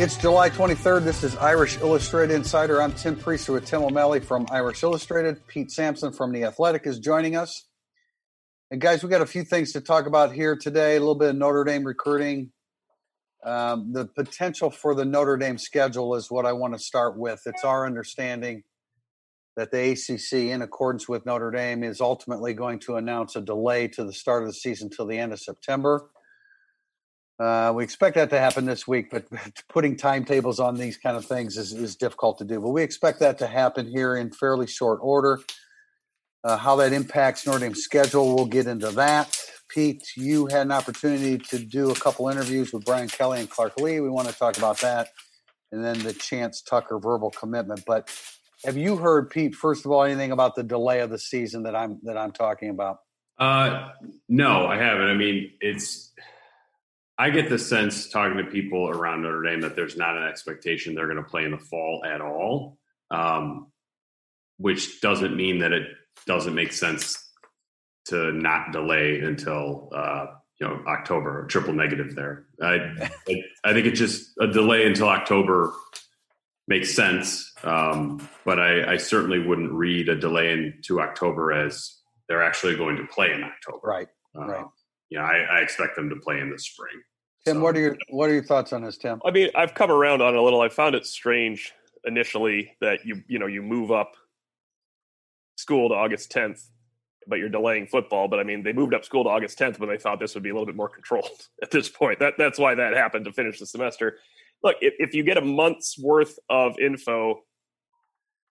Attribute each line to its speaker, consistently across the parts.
Speaker 1: It's July 23rd. This is Irish Illustrated Insider. I'm Tim Prister with Tim O'Malley from Irish Illustrated. Pete Sampson from The Athletic is joining us. And guys, we got a few things to talk about here today. A little bit of Notre Dame recruiting. Um, the potential for the Notre Dame schedule is what I want to start with. It's our understanding that the ACC, in accordance with Notre Dame, is ultimately going to announce a delay to the start of the season till the end of September. Uh, we expect that to happen this week, but putting timetables on these kind of things is, is difficult to do. But we expect that to happen here in fairly short order. Uh, how that impacts Notre Dame's schedule, we'll get into that. Pete, you had an opportunity to do a couple interviews with Brian Kelly and Clark Lea. We want to talk about that, and then the Chance Tucker verbal commitment. But have you heard, Pete? First of all, anything about the delay of the season that I'm that I'm talking about?
Speaker 2: Uh, no, I haven't. I mean, it's I get the sense talking to people around Notre Dame that there's not an expectation they're going to play in the fall at all, um, which doesn't mean that it doesn't make sense to not delay until uh, you know October. Triple negative there. I, I, I think it's just a delay until October makes sense, um, but I, I certainly wouldn't read a delay into October as they're actually going to play in October.
Speaker 1: Right.
Speaker 2: Uh,
Speaker 1: Right.
Speaker 2: Yeah, I, I expect them to play in the spring.
Speaker 1: Tim,
Speaker 2: So-
Speaker 1: what are your what are your thoughts on this, Tim?
Speaker 3: I mean, I've come around on it a little. I found it strange initially that you you know you move up school to August 10th, but you're delaying football. But I mean, they moved up school to August 10th, but they thought this would be a little bit more controlled at this point. That that's why that happened to finish the semester. Look, if, if you get a month's worth of info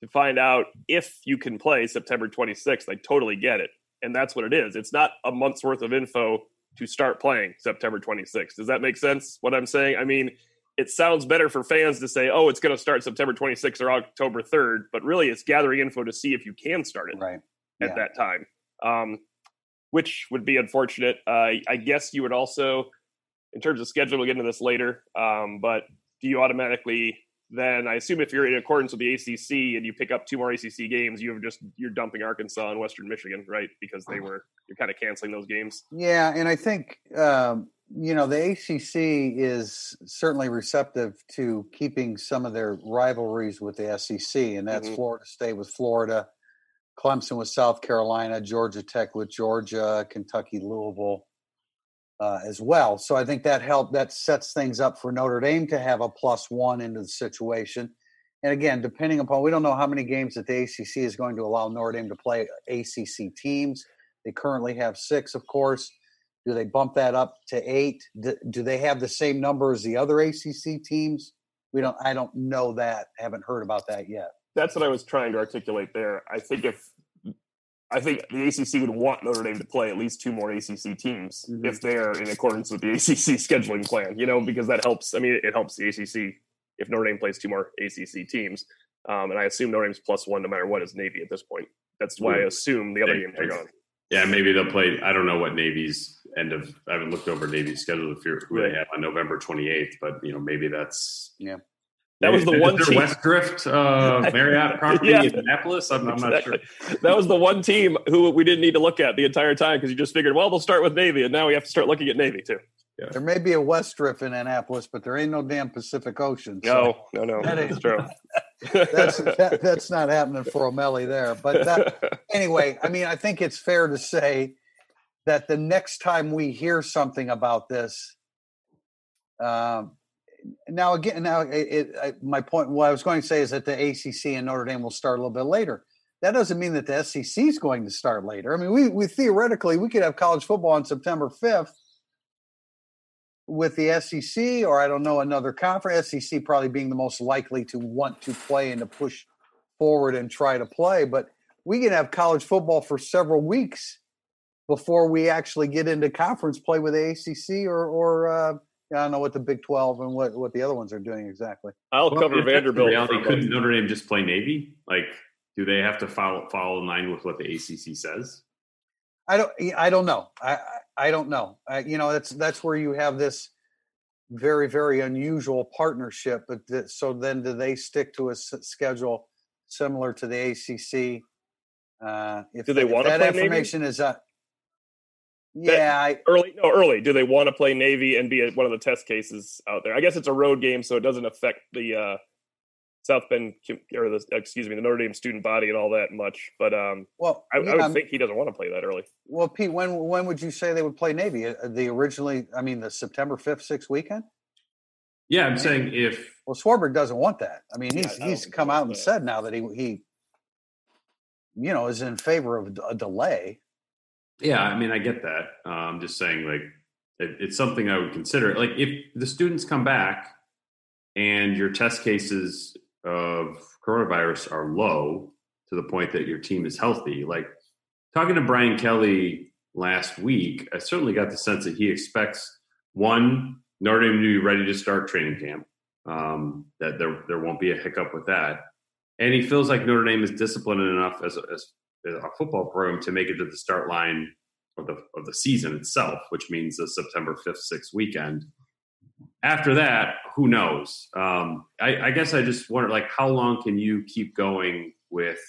Speaker 3: to find out if you can play September 26th, I totally get it, and that's what it is. It's not a month's worth of info to start playing September 26th. Does that make sense? What I'm saying? I mean, it sounds better for fans to say, "Oh, it's going to start September 26th or October 3rd," but really, it's gathering info to see if you can start it
Speaker 1: Right.
Speaker 3: at
Speaker 1: Yeah.
Speaker 3: that time, um, which would be unfortunate. Uh, I guess you would also, in terms of schedule, we'll get into this later. Um, but do you automatically then? I assume if you're in accordance with the ACC and you pick up two more ACC games, you have just you're dumping Arkansas and Western Michigan, right? Because they were you're kind of canceling those games.
Speaker 1: Yeah, and I think um, you know the ACC is certainly receptive to keeping some of their rivalries with the SEC, and that's
Speaker 3: Mhm.
Speaker 1: Florida State with Florida, Clemson with South Carolina, Georgia Tech with Georgia, Kentucky, Louisville. Uh, as well, so I think that helped. That sets things up for Notre Dame to have a plus one into the situation. And again, depending upon, we don't know how many games that the ACC is going to allow Notre Dame to play ACC teams. They currently have six, of course. Do they bump that up to eight? Do, do they have the same number as the other ACC teams? We don't. I don't know that. Haven't heard about that yet.
Speaker 3: That's what I was trying to articulate there. I think if I think the ACC would want Notre Dame to play at least two more ACC teams
Speaker 1: Mhm.
Speaker 3: if they're in accordance with the ACC scheduling plan. You know, because that helps. I mean, it helps the ACC if Notre Dame plays two more ACC teams. Um, and I assume Notre Dame's plus one no matter what is Navy at this point. That's why I assume the other
Speaker 2: Yeah,
Speaker 3: games are gone.
Speaker 2: Yeah, maybe they'll play. I don't know what Navy's end of. I haven't looked over Navy's schedule if you're, who
Speaker 3: Right.
Speaker 2: they have on November 28th, but you know maybe that's
Speaker 1: Yeah.
Speaker 3: That was the
Speaker 2: Is
Speaker 3: one
Speaker 2: there
Speaker 3: team-
Speaker 2: West Drift uh, Marriott property
Speaker 3: Yeah.
Speaker 2: in Annapolis. I'm, I'm not sure.
Speaker 3: That was the one team who we didn't need to look at the entire time because you just figured, well, they'll start with Navy, and now we have to start looking at Navy too.
Speaker 1: There may be a West Drift in Annapolis, but there ain't no damn Pacific Ocean. so
Speaker 3: No, no, no,
Speaker 1: That ain't-
Speaker 3: that's true.
Speaker 1: that's that, that's not happening for O'Malley there. But that, anyway, I mean, I think it's fair to say that the next time we hear something about this, um, now again, now it, it, I, my point, what I was going to say is that the ACC and Notre Dame will start a little bit later. That doesn't mean that the SEC is going to start later. I mean, we, we theoretically we could have college football on September fifth with the SEC, or I don't know another conference. SEC probably being the most likely to want to play and to push forward and try to play. But we can have college football for several weeks before we actually get into conference play with the ACC or or uh, I don't know what the Big Twelve and what what the other ones are doing exactly.
Speaker 3: I'll
Speaker 2: Well,
Speaker 3: cover
Speaker 2: if that's the
Speaker 3: Vanderbilt.
Speaker 2: Reality,
Speaker 3: for
Speaker 2: couldn't
Speaker 3: month.
Speaker 2: Notre Dame just play Navy? Like, do they have to follow follow in line with what the ACC says?
Speaker 1: I don't. I don't know. I I I don't know. I, you know, that's that's where you have this very very unusual partnership. But th- so then, do they stick to a s- schedule similar to the ACC? Uh, if
Speaker 3: Do they
Speaker 1: if
Speaker 3: wanna
Speaker 1: that
Speaker 3: play Navy?
Speaker 1: information is uh, Yeah, I,
Speaker 3: early. No, early. Do they want to play Navy and be a, one of the test cases out there? I guess it's a road game, so it doesn't affect the uh, South Bend or the excuse me the Notre Dame student body and all that much. But um,
Speaker 1: well,
Speaker 3: I,
Speaker 1: yeah,
Speaker 3: I would
Speaker 1: I'm-
Speaker 3: think he doesn't want to play that early.
Speaker 1: well, Pete, when when would you say they would play Navy? Uh, The originally, I mean, the September fifth, sixth weekend.
Speaker 2: Yeah, I'm saying if
Speaker 1: Well, Swarbrick doesn't want that. I mean,
Speaker 3: Yeah,
Speaker 1: he's
Speaker 3: I
Speaker 1: he's come out and
Speaker 3: that.
Speaker 1: said now that he he, you know, is in favor of a delay.
Speaker 2: Yeah, I mean, I get that. Uh, I'm just saying, like, it, it's something I would consider. Like, if the students come back and your test cases of coronavirus are low to the point that your team is healthy, like talking to Brian Kelly last week, I certainly got the sense that he expects one Notre Dame to be ready to start training camp. Um, that there there won't be a hiccup with that, and he feels like Notre Dame is disciplined enough as as a football program to make it to the start line of the of the season itself, which means the September fifth, sixth weekend. After that, who knows? Um, I, I guess I just wonder, like, how long can you keep going with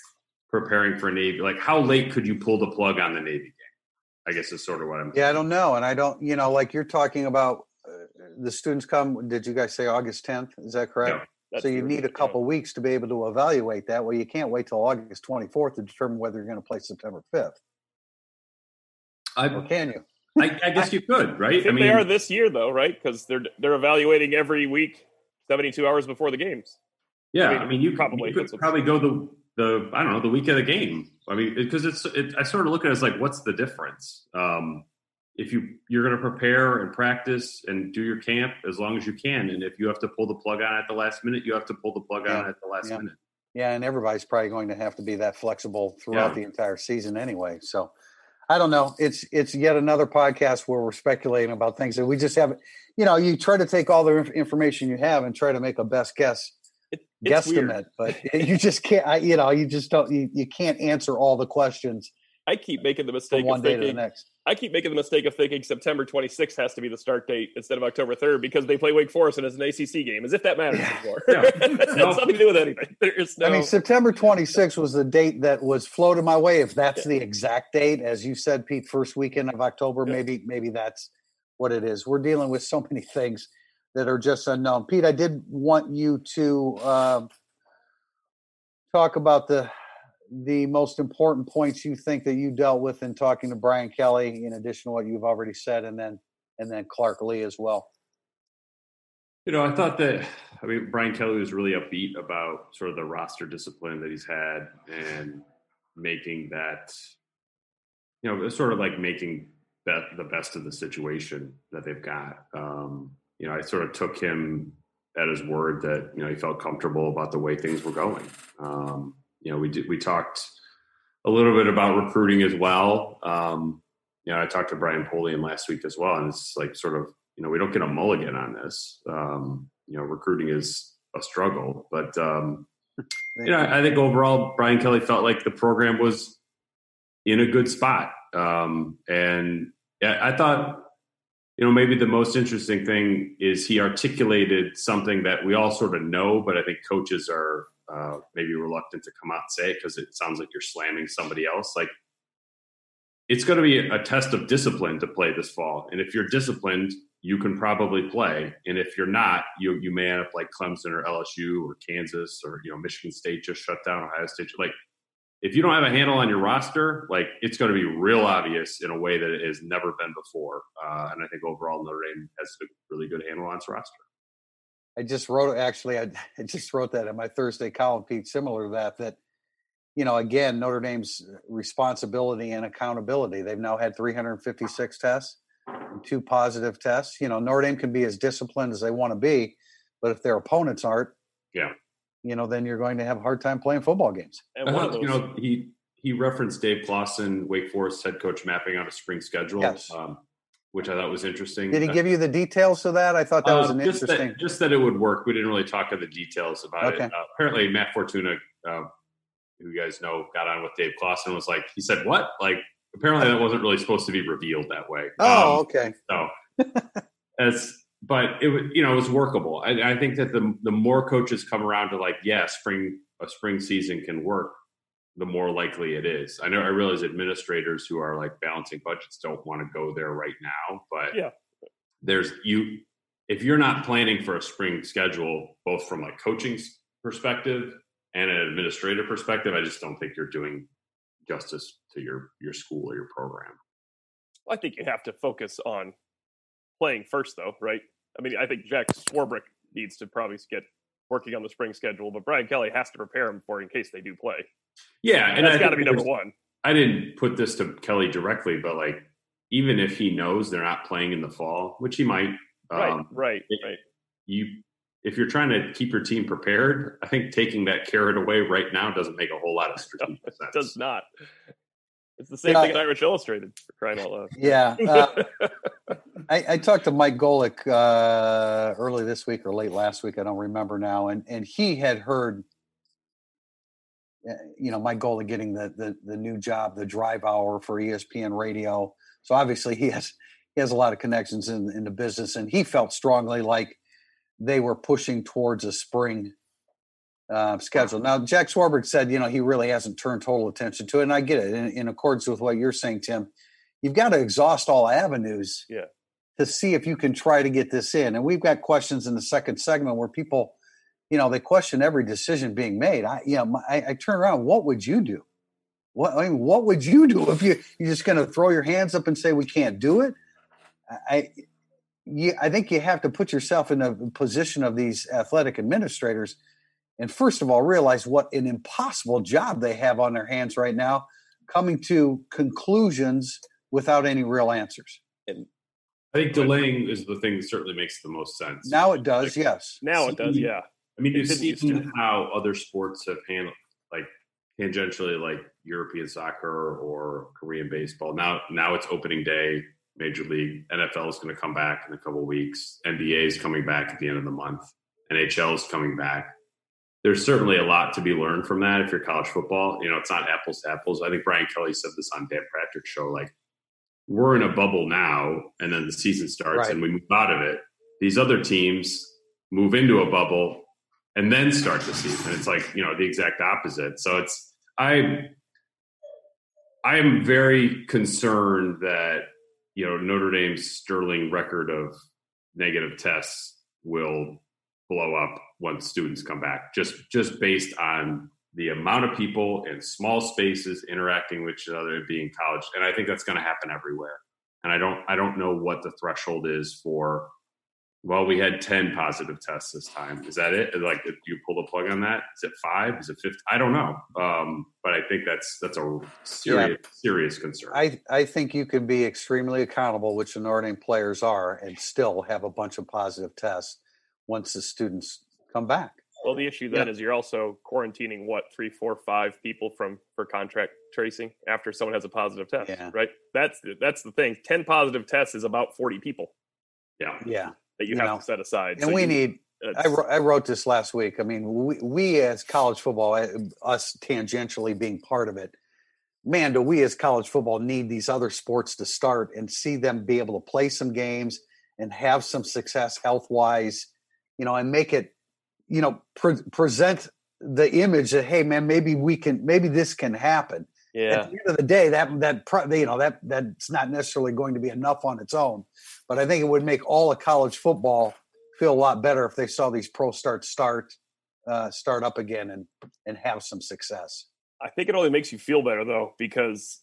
Speaker 2: preparing for Navy? Like, how late could you pull the plug on the Navy game? I guess is sort of what I'm.
Speaker 1: Yeah, I don't know, and I don't, you know, like you're talking about uh, the students come. Did you guys say August 10th? Is that correct?
Speaker 3: That's
Speaker 1: so you need a
Speaker 3: Yeah.
Speaker 1: couple weeks to be able to evaluate that. Well, you can't wait till August 24th to determine whether you're going to play September 5th,
Speaker 2: I,
Speaker 1: or can you?
Speaker 2: I, I guess you could, right?
Speaker 3: I
Speaker 2: right?
Speaker 3: think they are this year, though, right? Because they're they're evaluating every week, seventy-two hours before the games.
Speaker 2: Yeah,
Speaker 3: I mean,
Speaker 2: I mean, you
Speaker 3: probably,
Speaker 2: probably you could probably go the the I don't know the week of the game. I mean, because it's it, I sort of look at it as like, what's the difference? Um, if you you're going to prepare and practice and do your camp as long as you can, and if you have to pull the plug on at the last minute, you have to pull the plug on at the last
Speaker 1: yeah.
Speaker 2: minute.
Speaker 1: Yeah, and everybody's probably going to have to be that flexible throughout
Speaker 2: Yeah.
Speaker 1: the entire season anyway. So I don't know. It's it's yet another podcast where we're speculating about things that we just haven't. You know, you try to take all the inf- information you have and try to make a best guess
Speaker 3: It,
Speaker 1: guesstimate, but you just can't. I, you know, you just don't. You, you can't answer all the questions
Speaker 3: I keep making the
Speaker 1: from
Speaker 3: mistake
Speaker 1: one
Speaker 3: of
Speaker 1: day to the next.
Speaker 3: I keep making the mistake of thinking September 26th has to be the start date instead of October 3rd because they play Wake Forest and it's an ACC game, as if that matters anymore.
Speaker 2: Yeah.
Speaker 3: it has
Speaker 2: No.
Speaker 3: nothing to do with anything. No.
Speaker 1: I mean, September 26th was the date that was floated my way. If that's the exact date, as you said, Pete, first weekend of October,
Speaker 3: Yeah.
Speaker 1: maybe maybe that's what it is. We're dealing with so many things that are just unknown. Pete, I did want you to um, talk about the the most important points you think that you dealt with in talking to Brian Kelly, in addition to what you've already said, and then and then Clark Lea as well.
Speaker 2: You know, I thought that I mean Brian Kelly was really upbeat about sort of the roster discipline that he's had and making that you know, sort of like making that the best of the situation that they've got. Um, you know, I sort of took him at his word that you know he felt comfortable about the way things were going. Um, you know, we did we talked a little bit about recruiting as well. Um, you know, I talked to Brian Polian last week as well, and it's like sort of you know we don't get a mulligan on this. Um, you know, recruiting is a struggle, but um, you know, I think overall Brian Kelly felt like the program was in a good spot, um, and yeah, I thought you know maybe the most interesting thing is he articulated something that we all sort of know, but I think coaches are uh, maybe reluctant to come out and say because it sounds like you're slamming somebody else. Like it's going to be a test of discipline to play this fall, and if you're disciplined, you can probably play, and if you're not, you you may end up like Clemson or LSU or Kansas or you know Michigan State just shut down Ohio State. Like if you don't have a handle on your roster, like it's going to be real obvious in a way that it has never been before. Uh, and I think overall Notre Dame has a really good handle on its roster.
Speaker 1: I just wrote actually. I, I just wrote that in my Thursday column, Pete. Similar to that, that you know, again, Notre Dame's responsibility and accountability. They've now had 356 tests, two positive tests. You know, Notre Dame can be as disciplined as they want to be, but if their opponents aren't,
Speaker 2: Yeah.
Speaker 1: you know, then you're going to have a hard time playing football games.
Speaker 3: and one of those,
Speaker 2: you know, he he referenced Dave Clawson, Wake Forest head coach, mapping out a spring schedule,
Speaker 1: Yes.
Speaker 2: um, which I thought was interesting.
Speaker 1: Did he
Speaker 2: Uh,
Speaker 1: give you the details of that? I thought that was
Speaker 2: Uh,
Speaker 1: an
Speaker 2: just
Speaker 1: interesting.
Speaker 2: That, just that it would work. We didn't really talk of the details about
Speaker 1: Okay.
Speaker 2: it. Uh, apparently, Matt Fortuna, uh, who you guys know, got on with Dave Clawson. Was like, he said, "What?" Like, apparently, that wasn't really supposed to be revealed that way.
Speaker 1: oh,
Speaker 2: Um,
Speaker 1: okay.
Speaker 2: so as but it was you know it was workable. I, I think that the the more coaches come around to like, yeah, spring a spring season can work. The more likely it is. I know I realize administrators who are like balancing budgets don't want to go there right now, but
Speaker 3: Yeah.
Speaker 2: there's you if you're not planning for a spring schedule, both from like coaching's perspective and an administrative perspective, I just don't think you're doing justice to your your school or your program.
Speaker 3: I think you have to focus on playing first, though, right? I mean, I think Jack Swarbrick needs to probably get working on the spring schedule, but Brian Kelly has to prepare him for in case they do play.
Speaker 2: Yeah,
Speaker 3: And that's
Speaker 2: I
Speaker 3: got to be number one.
Speaker 2: I didn't put this to Kelly directly, but like even if he knows they're not playing in the fall, which he might,
Speaker 3: Right,
Speaker 2: um,
Speaker 3: right,
Speaker 2: it-
Speaker 3: right.
Speaker 2: you if you're trying to keep your team prepared, I think taking that carrot away right now doesn't make a whole lot of strategic
Speaker 3: It
Speaker 2: sense.
Speaker 3: does not. It's the same
Speaker 1: Yeah.
Speaker 3: thing in Irish Illustrated for crying out loud.
Speaker 1: Yeah. Uh, I, I talked to Mike Golic uh, early this week or late last week. I don't remember now, and and he had heard, you know, my goal of getting the, the the new job, the drive hour for ESPN Radio. So obviously he has he has a lot of connections in in the business, and he felt strongly like they were pushing towards a spring uh, schedule. Now Jack Swarbrick said, you know, he really hasn't turned total attention to it, and I get it. In, in accordance with what you're saying, Tim, you've got to exhaust all avenues
Speaker 3: Yeah.
Speaker 1: to see if you can try to get this in. And we've got questions in the second segment where people, you know, they question every decision being made. I, you know, my- I, I turn around. What would you do? What I mean, what would you do if you you're just going to throw your hands up and say we can't do it? I, I, you, I think you have to put yourself in the position of these athletic administrators, and first of all, realize what an impossible job they have on their hands right now, coming to conclusions without any real answers.
Speaker 2: I think delaying is the thing that certainly makes the most sense.
Speaker 1: Now it does, yes.
Speaker 3: Now it does,
Speaker 2: See,
Speaker 3: yeah.
Speaker 2: I mean, you've
Speaker 3: Continues
Speaker 2: seen how other sports have handled, like tangentially, like European soccer or Korean baseball. Now, now it's opening day. Major League NFL is going to come back in a couple of weeks. NBA is coming back at the end of the month. NHL is coming back. There's certainly a lot to be learned from that. If you're college football, you know it's not apples to apples. I think Brian Kelly said this on Dan Patrick's show. Like we're in a bubble now, and then the season starts,
Speaker 1: Right.
Speaker 2: and we move out of it. These other teams move into a bubble and then start the season. It's like you know the exact opposite. So it's I I am very concerned that you know Notre Dame's sterling record of negative tests will blow up once students come back. Just just based on the amount of people in small spaces interacting with each other being college, and I think that's going to happen everywhere. And I don't I don't know what the threshold is for well, we had 10 positive tests this time. Is that it? Like, if you pull the plug on that? Is it five? Is it 50? I don't know. Um, but I think that's that's a serious, serious concern.
Speaker 1: I, I think you can be extremely accountable, which the Notre Dame players are, and still have a bunch of positive tests once the students come back.
Speaker 3: Well, the issue then is you're also quarantining what three, four, five people from for contract tracing after someone has a positive test,
Speaker 1: Yeah.
Speaker 3: right? That's the, that's the thing. Ten positive tests is about forty people
Speaker 2: yeah.
Speaker 1: Yeah.
Speaker 3: That you,
Speaker 1: You
Speaker 3: have
Speaker 1: know,
Speaker 3: to set aside.
Speaker 1: And
Speaker 3: So
Speaker 1: we
Speaker 3: you-
Speaker 1: need, I, wrote, I wrote this last week. I mean, we, we as college football, uh, us tangentially being part of it, man, do we as college football need these other sports to start and see them be able to play some games and have some success health wise, you know, and make it, you know, pre- present the image that, hey, man, maybe we can, maybe this can happen.
Speaker 3: Yeah,
Speaker 1: At the end of the day, that that you know that that's not necessarily going to be enough on its own, but I think it would make all of college football feel a lot better if they saw these pro starts start uh, start up again and and have some success.
Speaker 3: I think it only makes you feel better though, because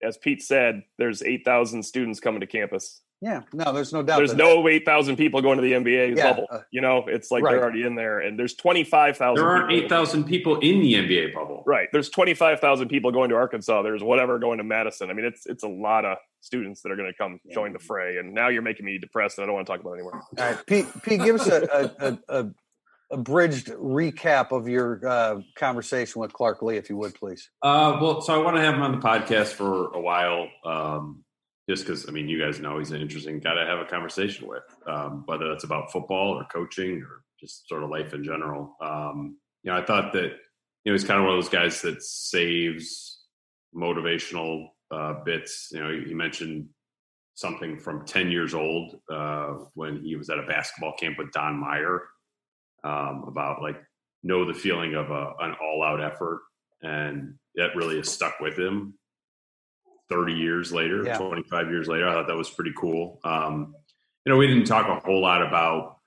Speaker 3: as Pete said, there's eight thousand students coming to campus.
Speaker 1: Yeah, no, there's no doubt.
Speaker 3: There's
Speaker 1: that
Speaker 3: no eight thousand people going to the NBA
Speaker 1: Yeah,
Speaker 3: bubble.
Speaker 1: uh,
Speaker 3: you know, it's like
Speaker 1: right.
Speaker 3: they're already in there, and there's twenty five thousand.
Speaker 2: There aren't 8,000 people in the NBA bubble.
Speaker 3: Right. There's 25,000 people going to Arkansas. There's whatever going to Madison. I mean, it's it's a lot of students that are going to come
Speaker 1: Yeah.
Speaker 3: join the fray. And now you're making me depressed, and I don't want to talk about it anymore.
Speaker 1: All right, Pete, Pete give us a a, a, a abridged recap of your uh, conversation with Clark Lea, if you would, please.
Speaker 2: Uh, well, so I want to have him on the podcast for a while, um, just because I mean, you guys know he's an interesting guy to have a conversation with, um, whether that's about football or coaching or just sort of life in general. Um, you know, I thought that you know he's kind of one of those guys that saves motivational uh, bits. You know, he, mentioned something from 10 years old uh, when he was at a basketball camp with Don Meyer um, about like know the feeling of a, an all out effort and that really has stuck with him 30 years later, yeah. 25 years later. I thought that was pretty cool. Um, you know, we didn't talk a whole lot about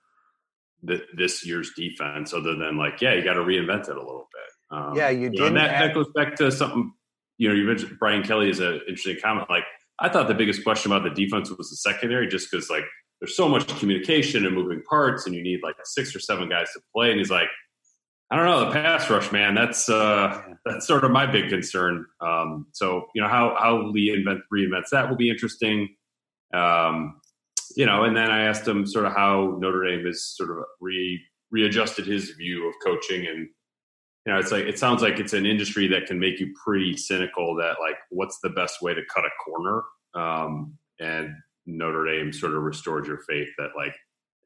Speaker 2: the, this year's defense other than like, yeah, you got to reinvent it a little bit.
Speaker 1: Um, yeah, you,
Speaker 2: you know, that, that goes back to something, you know, you mentioned Brian Kelly is an interesting comment. Like, I thought the biggest question about the defense was the secondary, just because like there's so much communication and moving parts, and you need like six or seven guys to play. And he's like, I don't know the pass rush, man. That's uh, that's sort of my big concern. Um, so you know how how Lea invent, reinvents that will be interesting. Um, you know, and then I asked him sort of how Notre Dame has sort of re readjusted his view of coaching, and you know, it's like it sounds like it's an industry that can make you pretty cynical. That like, what's the best way to cut a corner? Um, and Notre Dame sort of restored your faith that like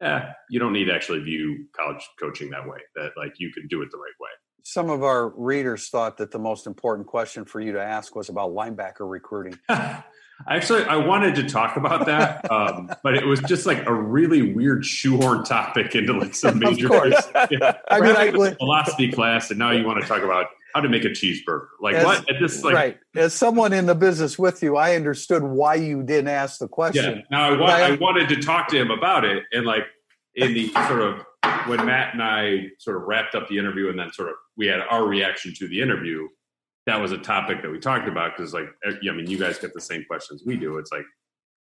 Speaker 2: eh, you don't need to actually view college coaching that way. That like you can do it the right way.
Speaker 1: Some of our readers thought that the most important question for you to ask was about linebacker recruiting.
Speaker 2: Actually, I wanted to talk about that, um, but it was just like a really weird shoehorn topic into like some major.
Speaker 1: yeah. I
Speaker 2: mean, I, philosophy class, and now you want to talk about how to make a cheeseburger. Like as, what? This like
Speaker 1: right. As someone in the business with you, I understood why you didn't ask the question.
Speaker 2: Yeah. Now I, wa- I, I wanted to talk to him about it, and like in the sort of when Matt and I sort of wrapped up the interview, and then sort of we had our reaction to the interview. That was a topic that we talked about because, like, I mean, you guys get the same questions we do. It's like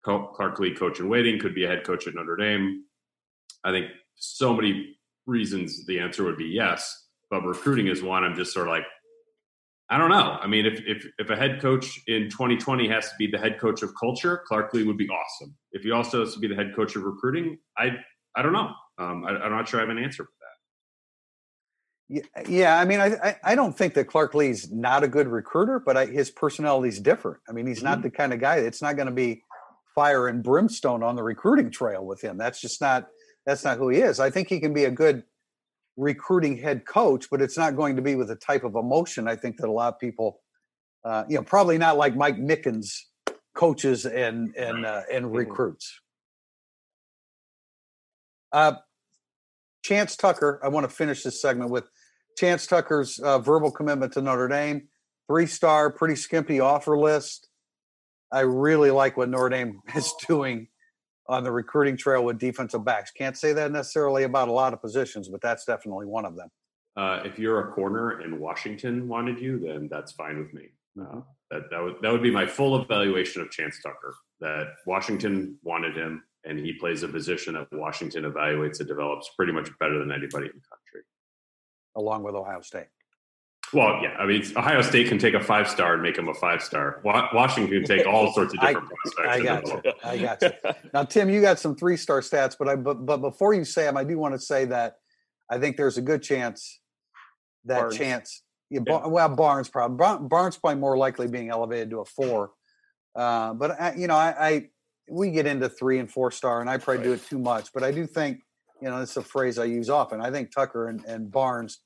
Speaker 2: Clark Lea, coach in waiting, could be a head coach at Notre Dame. I think so many reasons the answer would be yes but recruiting is one. I'm just sort of like, I don't know. I mean, if if if a head coach in 2020 has to be the head coach of culture, Clark Lea would be awesome. If he also has to be the head coach of recruiting, I I don't know. Um, I, am not sure I have an answer for
Speaker 1: that. Yeah, yeah. I mean, I, I don't think that Clark Lea's not a good recruiter, but I, his personality is different. I mean, he's mm-hmm. not the kind of guy. It's not going to be fire and brimstone on the recruiting trail with him. That's just not that's not who he is. I think he can be a good recruiting head coach, but it's not going to be with the type of emotion I think that a lot of people, uh, you know, probably not like Mike Mickens coaches and and uh, and mm-hmm. recruits. Uh, Chance Tucker, I want to finish this segment with Chance Tucker's uh, verbal commitment to Notre Dame, three star, pretty skimpy offer list. I really like what Notre Dame is doing on the recruiting trail with defensive backs. Can't say that necessarily about a lot of positions, but that's definitely one of them.
Speaker 2: Uh, if you're a corner and Washington wanted you, then that's fine with me. Uh, that that would that would be my full evaluation of Chance Tucker. That Washington wanted him, and he plays a position that Washington evaluates and develops pretty much better than anybody in the country,
Speaker 1: along with Ohio State.
Speaker 2: Well, yeah, I mean, Ohio State can take a five star and make him a five star. Washington can take all sorts of different
Speaker 1: I, prospects. I got you. I got you. Now, Tim, you got some three star stats, but I but, but before you say them, I do want to say that I think there's a good chance that Barnes. chance. Yeah, yeah. Well, Barnes probably Barnes probably more likely being elevated to a four. Uh, but I, you know, I, I, we get into three and four star, and I probably right. do it too much. But I do think you know it's a phrase I use often. I think Tucker and, and Barnes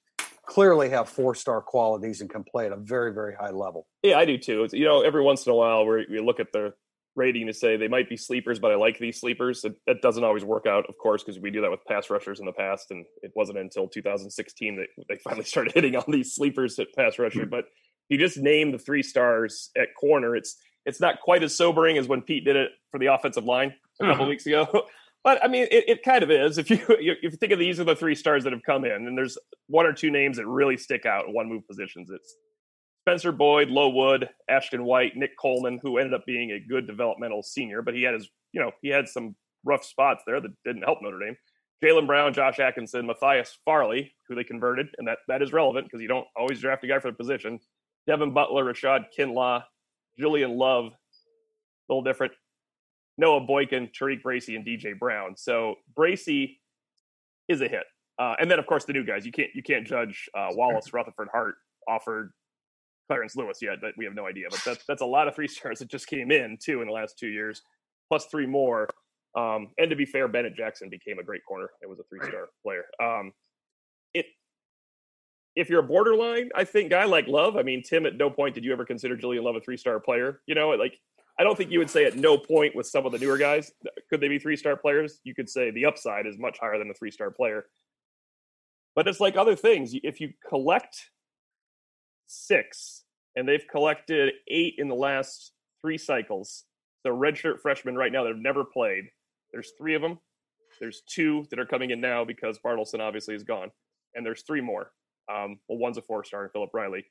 Speaker 1: clearly have four star qualities and can play at a very very high level.
Speaker 3: Yeah, I do too. It's, you know, every once in a while we look at the rating to say they might be sleepers, but I like these sleepers. It, it doesn't always work out, of course, because we do that with pass rushers in the past, and it wasn't until 2016 that they finally started hitting on these sleepers at pass rusher. Hmm. But you just name the three stars at corner. It's it's not quite as sobering as when Pete did it for the offensive line a couple uh-huh. weeks ago. But I mean, it, it, kind of is. If you if you think of these are the three stars that have come in, and there's one or two names that really stick out in one move positions. It's Spencer Boyd, Lo Wood, Ashton White, Nick Coleman, who ended up being a good developmental senior, but he had his you know he had some rough spots there that didn't help Notre Dame. Jalen Brown, Josh Atkinson, Matthias Farley, who they converted, and that that is relevant because you don't always draft a guy for the position. Devin Butler, Rashad Kinlaw, Julian Love, a little different. Noah Boykin, TaRiq Bracy, and DJ Brown. So Bracy is a hit. Uh, and then of course the new guys. You can't you can't judge uh, Wallace, Rutherford, Hart offered Clarence Lewis yet, but we have no idea. But that's that's a lot of three stars that just came in too in the last two years, plus three more. Um, and to be fair, Bennett Jackson became a great corner. It was a three star player. Um, it if you're a borderline, I think guy like Love. I mean, Tim, at no point did you ever consider Julian Love a three star player. You know, like I don't think you would say at no point with some of the newer guys could they be three star players. You could say the upside is much higher than a three star player. But it's like other things. If you collect six and they've collected eight in the last three cycles. So redshirt freshmen right now that have never played. There's three of them. There's two that are coming in now because Bartleson obviously is gone, and there's three more. Um, well, one's a four star, Philip Riley.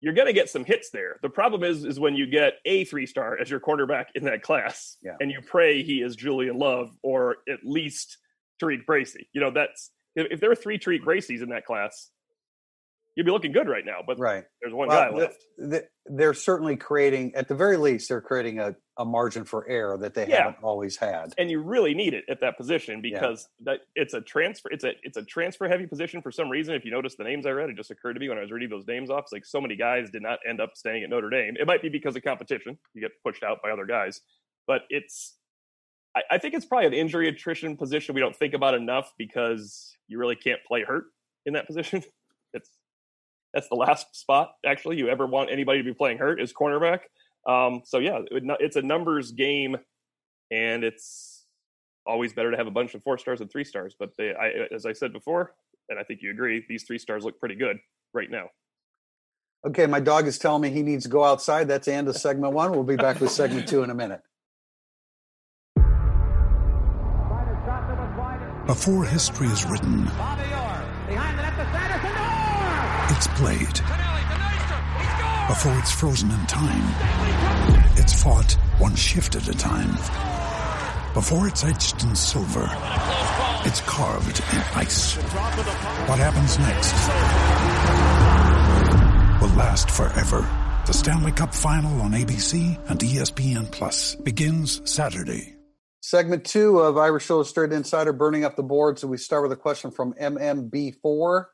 Speaker 3: You're going to get some hits there. The problem is, is when you get a three star as your quarterback in that class,
Speaker 1: Yeah.
Speaker 3: and you pray he is Julian Love or at least Tariq Bracy. You know, that's if, if there are three Tariq Bracy's in that class, you'd be looking good right now. But
Speaker 1: Right.
Speaker 3: there's one
Speaker 1: Well,
Speaker 3: guy left.
Speaker 1: the- they're certainly creating, at the very least, they're creating a, a margin for error that they
Speaker 3: Yeah.
Speaker 1: haven't always had.
Speaker 3: and you really need it at that position
Speaker 1: Yeah.
Speaker 3: because that it's a transfer it's a it's a transfer heavy position for some reason if you notice the names i read it just occurred to me when i was reading those names off it's like so many guys did not end up staying at notre dame it might be because of competition you get pushed out by other guys but it's i, I think it's probably an injury attrition position we don't think about enough because you really can't play hurt in that position that's the last spot actually you ever want anybody to be playing hurt is cornerback um, so yeah it, it's a numbers game and it's always better to have a bunch of four stars and three stars. But they, I, as I said before, and I think you agree, these three stars look pretty good right now.
Speaker 1: Okay, my dog is telling me he needs to go outside. That's the end of segment one. We'll be back with segment two in a minute.
Speaker 4: Before history is written, it's played. Before it's frozen in time, it's fought one shift at a time. Before it's etched in silver, it's carved in ice. What happens next will last forever. The Stanley Cup Final on ABC and ESPN Plus begins Saturday.
Speaker 1: Segment two of Irish Illustrated Insider burning up the board. So we start with a question from MMB4.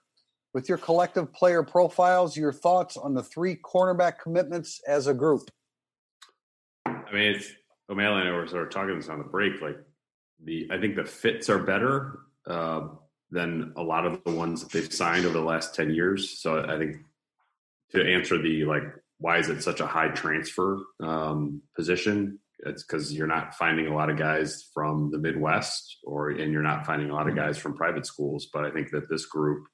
Speaker 1: With your collective player profiles, your thoughts on the three cornerback commitments as a group?
Speaker 2: I mean, it's O'Malley and I were sort of talking this on the break. Like the, I think the fits are better uh, than a lot of the ones that they've signed over the last ten years. So I think to answer the like, why is it such a high transfer um, position? It's because you're not finding a lot of guys from the Midwest, or and you're not finding a lot of guys from private schools. But I think that this group,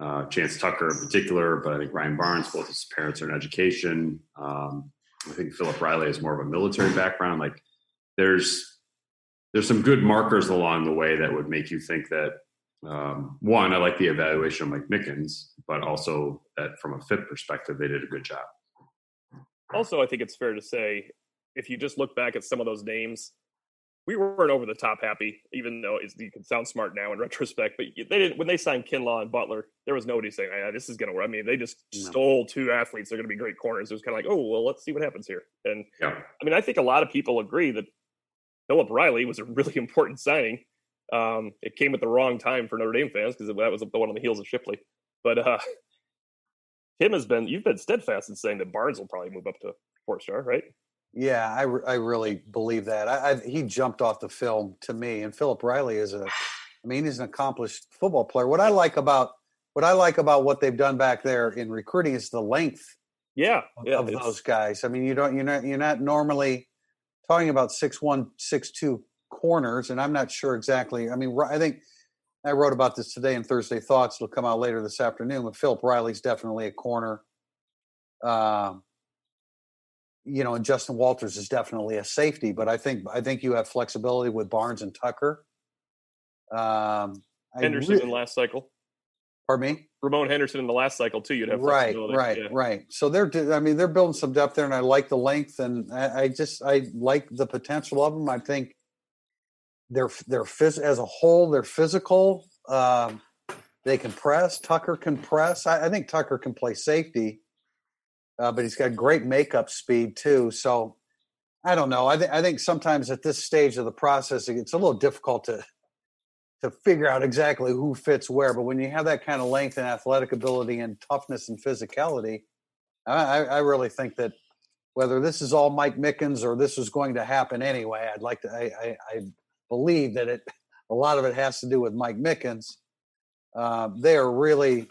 Speaker 2: uh, Chance Tucker in particular, but I think Ryan Barnes, both his parents are in education. Um, I think Philip Riley has more of a military background. Like there's there's some good markers along the way that would make you think that um, one, I like the evaluation of Mike Mickens, but also that from a fit perspective, they did a good job.
Speaker 3: Also, I think it's fair to say if you just look back at some of those names, we weren't over the top happy, even though it's, you can sound smart now in retrospect. But they didn't when they signed Kinlaw and Butler. There was nobody saying, "Yeah, this is going to work." I mean, they just
Speaker 1: No.
Speaker 3: stole two athletes. They're going to be great corners. It was kind of like, "Oh, well, let's see what happens here." And
Speaker 2: Yeah.
Speaker 3: I mean, I think a lot of people agree that Philip Riley was a really important signing. Um, it came at the wrong time for Notre Dame fans because that was the one on the heels of Shipley. But uh, Tim has been you've been steadfast in saying that Barnes will probably move up to four star, right?
Speaker 1: Yeah, I, I really believe that. I, I, he jumped off the film to me, and Philip Riley is a, I mean, he's an accomplished football player. What I like about what I like about what they've done back there in recruiting is the length
Speaker 3: Yeah,
Speaker 1: of,
Speaker 3: yeah.
Speaker 1: of those guys. I mean, you don't you're not you're not normally talking about six one six two corners, and I'm not sure exactly. I mean, I think I wrote about this today in Thursday Thoughts. It'll come out later this afternoon. But Philip Riley's definitely a corner. Um, you know, and Justin Walters is definitely a safety, but I think I think you have flexibility with Barnes and Tucker. Um, I
Speaker 3: Henderson
Speaker 1: re-
Speaker 3: in last cycle.
Speaker 1: pardon me.
Speaker 3: Ramon Henderson in the last cycle too. You'd have
Speaker 1: right right
Speaker 3: Yeah.
Speaker 1: right so they're i mean they're building some depth there and i like the length and i, I just i like the potential of them i think they're they're phys- as a whole they're physical um, they can press tucker can press i, I think tucker can play safety uh, but he's got great makeup speed too so i don't know I, th- I think sometimes at this stage of the process it's a little difficult to to figure out exactly who fits where. But when you have that kind of length and athletic ability and toughness and physicality, I, I really think that whether this is all Mike Mickens or this is going to happen anyway, I'd like to. I, I, I believe that it a lot of it has to do with Mike Mickens. Uh, they are really.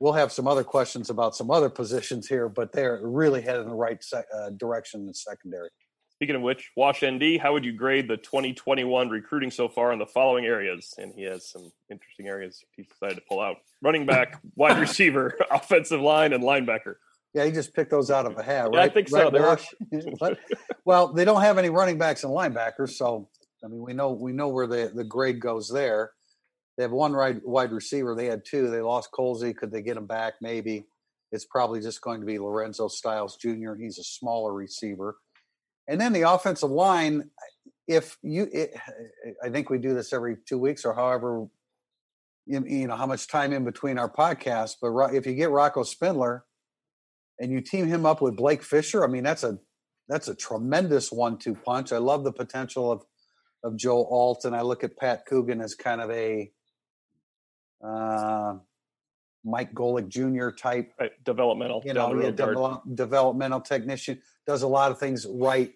Speaker 1: We'll have some other questions about some other positions here, but they're really headed in the right sec, uh, direction in secondary.
Speaker 3: Speaking of which, Wash ND, how would you grade the 2021 recruiting so far in the following areas? And he has some interesting areas he decided to pull out: running back, wide receiver, offensive line, and linebacker.
Speaker 1: Yeah, he just picked those out of a hat,
Speaker 3: Yeah,
Speaker 1: right?
Speaker 3: I think so.
Speaker 1: Right,
Speaker 3: They were-
Speaker 1: Walsh? But- well, they don't have any running backs and linebackers, so I mean, we know we know where the the grade goes there. They have one wide receiver. They had two. They lost Colzie. Could they get him back? Maybe. It's probably just going to be Lorenzo Styles Jr. He's a smaller receiver. And then the offensive line, if you, it, I think we do this every two weeks or however, you know, how much time in between our podcasts. But if you get Rocco Spindler and you team him up with Blake Fisher, I mean, that's a that's a tremendous one-two punch. I love the potential of of Joe Alt, and I look at Pat Coogan as kind of a uh, Mike Golic Jr. type
Speaker 3: Right, developmental.
Speaker 1: you know, yeah, develop, developmental technician does a lot of things right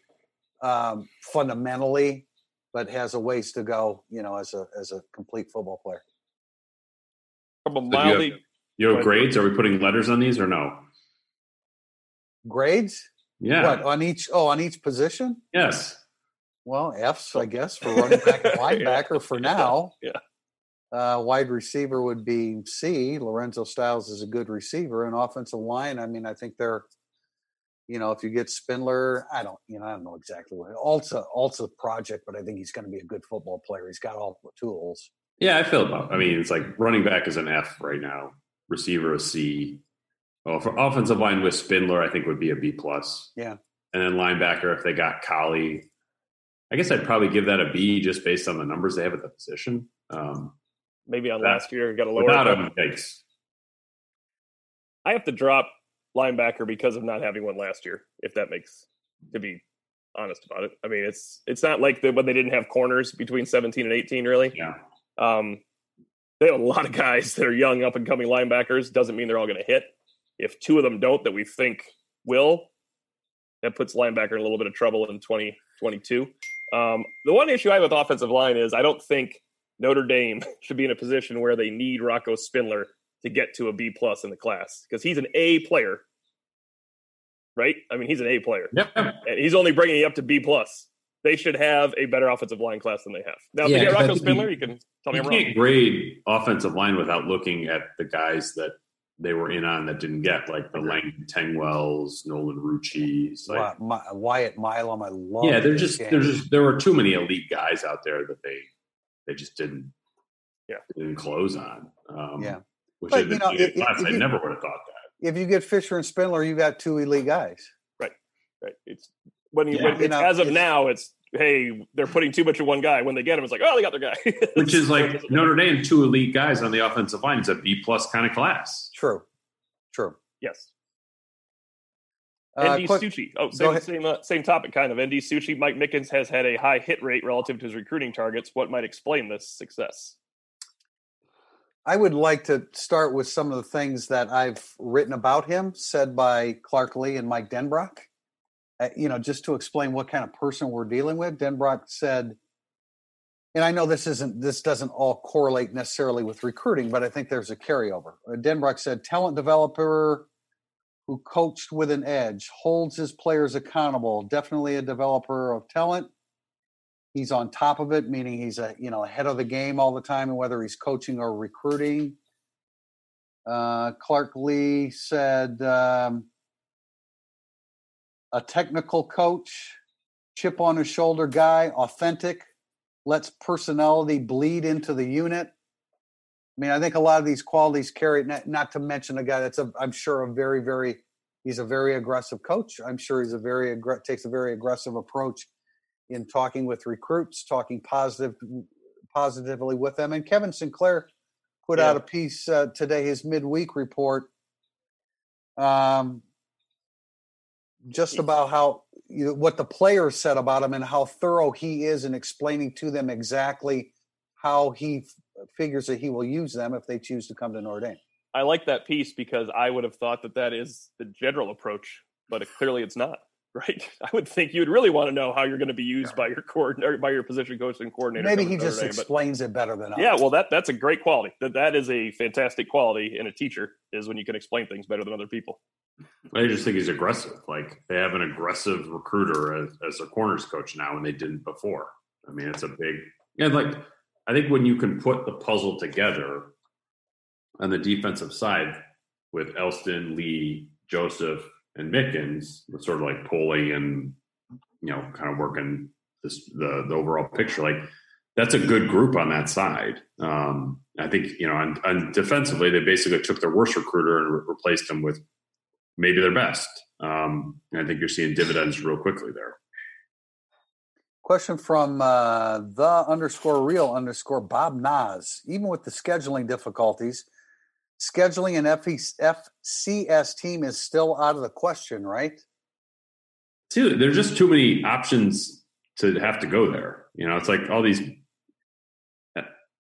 Speaker 1: um, fundamentally, but has a ways to go. You know, as a as a complete football player.
Speaker 3: From a
Speaker 2: you have- You have grades? Are we putting letters on these or no?
Speaker 1: Grades?
Speaker 2: Yeah.
Speaker 1: What on each? Oh, on each position?
Speaker 2: Yes.
Speaker 1: Well, F's, I guess, for running back and linebacker for now.
Speaker 3: Yeah.
Speaker 1: Uh, wide receiver would be C. Lorenzo Styles is a good receiver, and offensive line. I mean, I think they're, you know, if you get Spindler, I don't, you know, I don't know exactly what. Alt's a, project, but I think he's going to be a good football player. He's got all the tools.
Speaker 2: Yeah, I feel about. I mean, it's like running back is an F right now. Receiver a C. Well, for offensive line with Spindler, I think would be a B plus.
Speaker 1: Yeah.
Speaker 2: And then linebacker, if they got Kollie, I guess I'd probably give that a B just based on the numbers they have at the position. Um,
Speaker 3: maybe on last year, got a lower.
Speaker 2: without him, yikes.
Speaker 3: I have to drop linebacker because of not having one last year. If that makes to be honest about it, I mean it's it's not like the, when they didn't have corners between seventeen and eighteen. Really,
Speaker 2: Yeah.
Speaker 3: um, they have a lot of guys that are young, up and coming linebackers. Doesn't mean they're all going to hit. If two of them don't, that we think will, that puts linebacker in a little bit of trouble in twenty twenty two. Um, the one issue I have with offensive line is I don't think Notre Dame should be in a position where they need Rocco Spindler to get to a B plus in the class because he's an A player, right? I mean, he's an A player,
Speaker 2: Yep.
Speaker 3: and he's only bringing you up to B plus. They should have a better offensive line class than they have. Now, if
Speaker 2: Yeah,
Speaker 3: they get
Speaker 2: 'cause I
Speaker 3: Rocco Spindler,
Speaker 2: you-
Speaker 3: you can tell me
Speaker 2: You
Speaker 3: I'm wrong.
Speaker 2: can't grade offensive line without looking at the guys that they were in on that didn't get, like the Landon Tengwalls, Nolan Rucci's. Like,
Speaker 1: Wy- My, Wyatt Milum, I love.
Speaker 2: yeah, they're just
Speaker 1: game.
Speaker 2: there's just there were too many elite guys out there that they they just didn't
Speaker 3: Yeah.
Speaker 2: didn't close on. Um,
Speaker 1: Yeah.
Speaker 2: which
Speaker 1: But, you know,
Speaker 2: a
Speaker 1: if- if
Speaker 2: I
Speaker 1: you-
Speaker 2: never would have thought that.
Speaker 1: if you get Fisher and Spindler, you got two elite guys.
Speaker 3: Right? Right. It's when you,
Speaker 2: Yeah.
Speaker 3: when
Speaker 1: You
Speaker 3: it's,
Speaker 1: know,
Speaker 3: as of
Speaker 1: it's-
Speaker 3: now, it's hey, they're putting too much in one guy. When they get him, it's like oh, they got their guy.
Speaker 2: Which is like Notre Dame, two elite guys on the offensive line. It's a B plus kind of class.
Speaker 1: True, true.
Speaker 3: yes.
Speaker 1: Uh,
Speaker 3: ND
Speaker 1: quick-
Speaker 3: Suchi. Oh, same same uh, same topic, kind of. ND Suchi. Mike Mickens has had a high hit rate relative to his recruiting targets. What might explain this success?
Speaker 1: I would like to start with some of the things that I've written about him, said by Clark Lea and Mike Denbrock. Uh, you know, just to explain what kind of person we're dealing with. Denbrock said, and I know this isn't this doesn't all correlate necessarily with recruiting, but I think there's a carryover. Uh, Denbrock said, talent developer who coached with an edge, holds his players accountable, definitely a developer of talent. He's on top of it, meaning he's a you know ahead of the game all the time, and whether he's coaching or recruiting. Uh, Clark Lea said um, a technical coach, chip on his shoulder guy, authentic, lets personality bleed into the unit. I mean, I think a lot of these qualities carry. Not, not to mention a guy that's a, I'm sure a very very he's a very aggressive coach. I'm sure he's a very aggr- takes a very aggressive approach in talking with recruits, talking positive positively with them. And Kevin Sinclair put
Speaker 3: Yeah.
Speaker 1: out a piece uh, today, his midweek report, um, just about how you know, what the players said about him and how thorough he is in explaining to them exactly how he figures that he will use them if they choose to come to Notre Dame.
Speaker 3: I like that piece because I would have thought that that is the general approach, but it, clearly it's not. Right? I would think you'd really want to know how you're going to be used by your coordinator, by your position coach and coordinator.
Speaker 1: Maybe he just
Speaker 3: Dame, but-
Speaker 1: explains it better than
Speaker 3: I.
Speaker 1: Yeah,
Speaker 3: well, that that's a great quality. That that is a fantastic quality in a teacher is when you can explain things better than other people.
Speaker 2: I just think he's aggressive. Like they have an aggressive recruiter as, as a corners coach now, and they didn't before. I mean, it's a big and like I think when you can put the puzzle together on the defensive side with Elston, Lea, Joseph, and Mickens with sort of like Polian and you know kind of working this the the overall picture. Like that's a good group on that side. Um, I think you know, on defensively, they basically took their worst recruiter and re- replaced him with maybe their best. Um, and I think you're seeing dividends real quickly there.
Speaker 1: Question from uh, the underscore real underscore Bob Nas. Even with the scheduling difficulties, scheduling an FCS team is still out of the question, right?
Speaker 2: See, there's just too many options to have to go there. You know, it's like all these.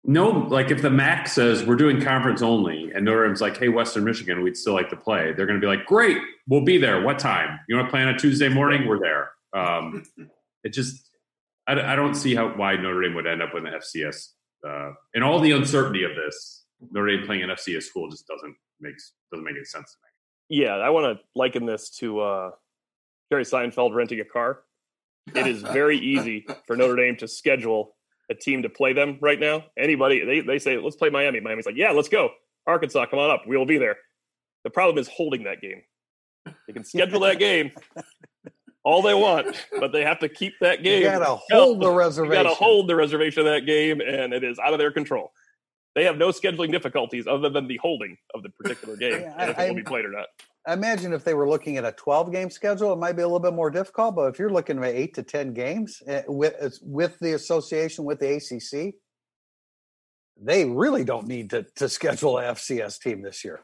Speaker 2: No, like if the MAC says we're doing conference only, and Notre Dame's like, "Hey, Western Michigan, we'd still like to play," they're going to be like, "Great, we'll be there. What time? You want to play on a Tuesday morning? We're there." Um, it just I, I, don't see how why Notre Dame would end up with an FCS. Uh, and all the uncertainty of this, Notre Dame playing an FCS school just doesn't makes doesn't make any sense to
Speaker 3: me. Yeah, I want to liken this to uh, Jerry Seinfeld renting a car. It is very easy for Notre Dame to schedule a team to play them right now. Anybody they they say let's play Miami. Miami's like yeah, let's go. Arkansas, come on up. We will be there. The problem is holding that game. They can schedule that game, all they want, but they have to keep that game.
Speaker 1: You gotta hold the reservation.
Speaker 3: You gotta hold the reservation of that game, and it is out of their control. They have no scheduling difficulties other than the holding of the particular game, yeah, and if I, it will be played or not.
Speaker 1: I imagine if they were looking at a 12 game schedule, it might be a little bit more difficult. But if you're looking at eight to 10 games eh, with with the association with the ACC, they really don't need to to schedule an FCS team this year.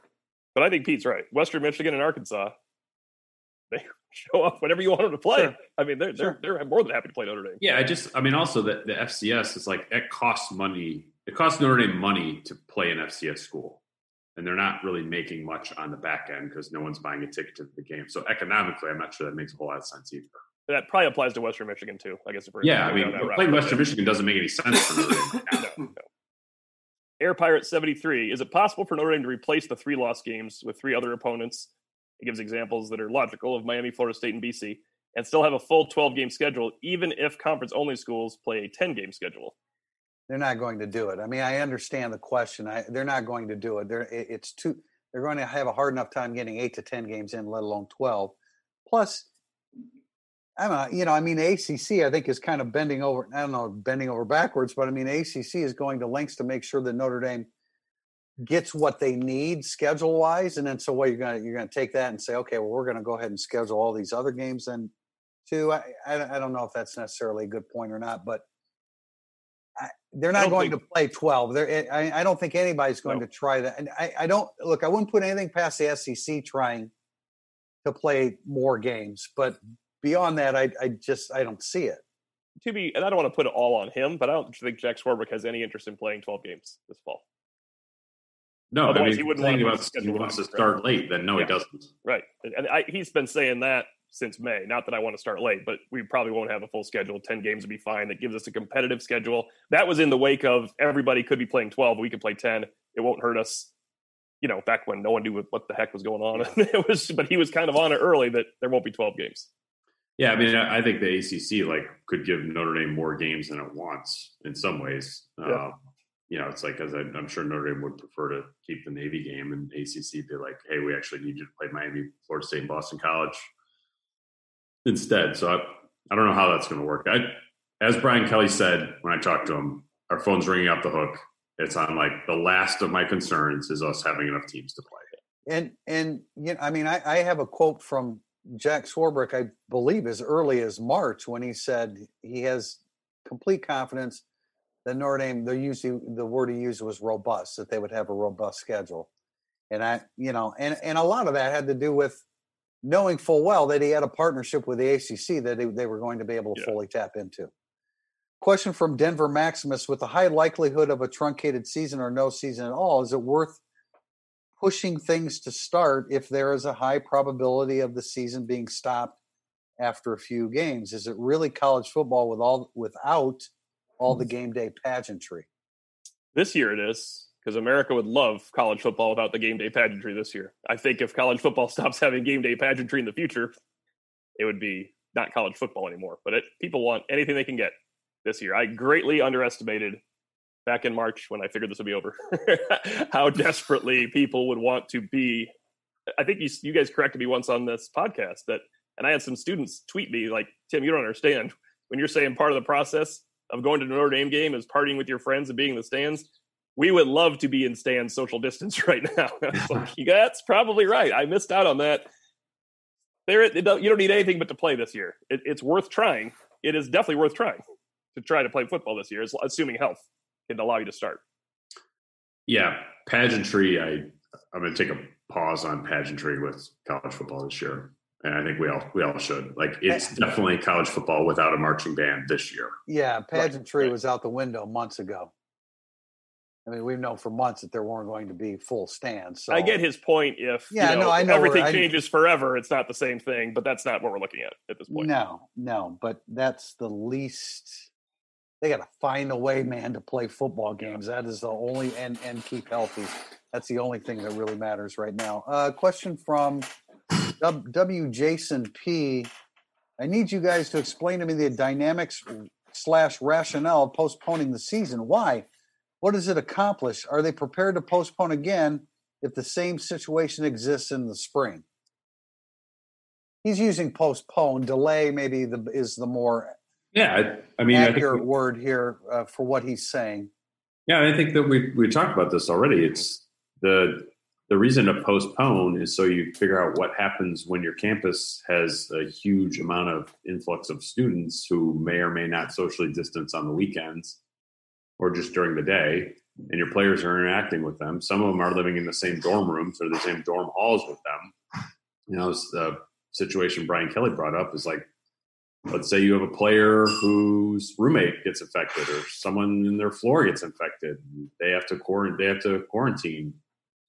Speaker 3: But I think Pete's right. Western Michigan and Arkansas, they show up whenever you want them to play. Sure. I mean, they're, sure. they're they're more than happy to play Notre Dame.
Speaker 2: Yeah, I just I mean also that the FCS is like it costs money. It costs Notre Dame money to play an FCS school, and they're not really making much on the back end because no one's buying a ticket to the game. So economically, I'm not sure that makes a whole lot of sense either.
Speaker 3: That probably applies to Western Michigan too. I guess. If we're
Speaker 2: yeah, I mean, playing Western Michigan doesn't make any sense for Notre Dame. no, no.
Speaker 3: Air Pirate 73. Is it possible for Notre Dame to replace the three loss games with three other opponents it gives examples that are logical of Miami, Florida State, and BC, and still have a full 12 game schedule, even if conference only schools play a 10 game schedule.
Speaker 1: They're not going to do it. I mean, I understand the question. I, they're not going to do it. They're, it's too. They're going to have a hard enough time getting eight to ten games in, let alone twelve. Plus, I don't know. You know, I mean, ACC I think is kind of bending over. I don't know, bending over backwards, but I mean, ACC is going to lengths to make sure that Notre Dame gets what they need schedule wise, and then so what you're gonna you're gonna take that and say, okay, well we're gonna go ahead and schedule all these other games then too. I I, I don't know if that's necessarily a good point or not, but I, they're not going think, to play 12. They're, eh, I, I don't think anybody's going no. to try that. And I, I don't look. I wouldn't put anything past the SEC trying to play more games, but beyond that, I I just I don't see it.
Speaker 3: To be, and I don't want to put it all on him, but I don't think Jack Swarbrick has any interest in playing 12 games this fall.
Speaker 2: No, Otherwise, I mean, he wouldn't want about he wants to start late. Then no, yeah. he doesn't.
Speaker 3: Right, and I, he's been saying that since May. Not that I want to start late, but we probably won't have a full schedule. Ten games would be fine. That gives us a competitive schedule. That was in the wake of everybody could be playing twelve. We could play ten. It won't hurt us. You know, back when no one knew what the heck was going on. it was, but he was kind of on it early that there won't be twelve games.
Speaker 2: Yeah, I mean, I think the ACC like could give Notre Dame more games than it wants in some ways. Yeah. Uh, you know, it's like as I, am sure Notre Dame would prefer to keep the Navy game and ACC be like, hey, we actually need you to play Miami, Florida State, and Boston College instead. So I, I don't know how that's going to work. I, as Brian Kelly said when I talked to him, our phone's ringing off the hook. It's on like the last of my concerns is us having enough teams to play.
Speaker 1: And and you know, I mean, I, I have a quote from Jack Swarbrick, I believe, as early as March when he said he has complete confidence that Notre Dame, the usually the word he used was robust, that they would have a robust schedule. And I, you know, and and a lot of that had to do with knowing full well that he had a partnership with the ACC that they, they were going to be able to yeah. fully tap into. Question from Denver Maximus: With the high likelihood of a truncated season or no season at all, is it worth pushing things to start if there is a high probability of the season being stopped after a few games? Is it really college football with all without all the hmm. game day pageantry.
Speaker 3: This year it is because America would love college football without the game day pageantry this year. I think if college football stops having game day pageantry in the future, it would be not college football anymore. But it, people want anything they can get this year. I greatly underestimated back in March when I figured this would be over how desperately people would want to be I think you you guys corrected me once on this podcast that, and I had some students tweet me like, Tim, you don't understand when you're saying part of the process of going to the Notre Dame game is partying with your friends and being in the stands. We would love to be in stands social distance right now. like, that's probably right. I missed out on that. There, you don't need anything but to play this year. It, it's worth trying. It is definitely worth trying to try to play football this year, assuming health can allow you to start.
Speaker 2: Yeah, pageantry. I I'm going to take a pause on pageantry with college football this year, and I think we all we all should. Like, it's definitely college football without a marching band this year.
Speaker 1: Yeah, pageantry right. was out the window months ago. I mean, we've known for months that there weren't going to be full stands. So.
Speaker 3: I get his point. If yeah, you know, no, I know everything changes forever, it's not the same thing. But that's not what we're looking at at this point.
Speaker 1: No, no, but that's the least they got to find a way, man, to play football games. That is the only and and keep healthy. That's the only thing that really matters right now. Uh, question from W. Jason P. I need you guys to explain to me the dynamics slash rationale of postponing the season. Why? What does it accomplish? Are they prepared to postpone again if the same situation exists in the spring? He's using postpone. Delay maybe the, is the more
Speaker 2: yeah, I, I mean,
Speaker 1: accurate
Speaker 2: I think,
Speaker 1: word here uh, for what he's saying.
Speaker 2: Yeah, I think that we we talked about this already. It's the the reason to postpone is so you figure out what happens when your campus has a huge amount of influx of students who may or may not socially distance on the weekends or just during the day and your players are interacting with them. Some of them are living in the same dorm rooms or the same dorm halls with them. You know the situation brian kelly brought up is like let's say you have a player whose roommate gets infected or someone in their floor gets infected. They have to quarantine they have to quarantine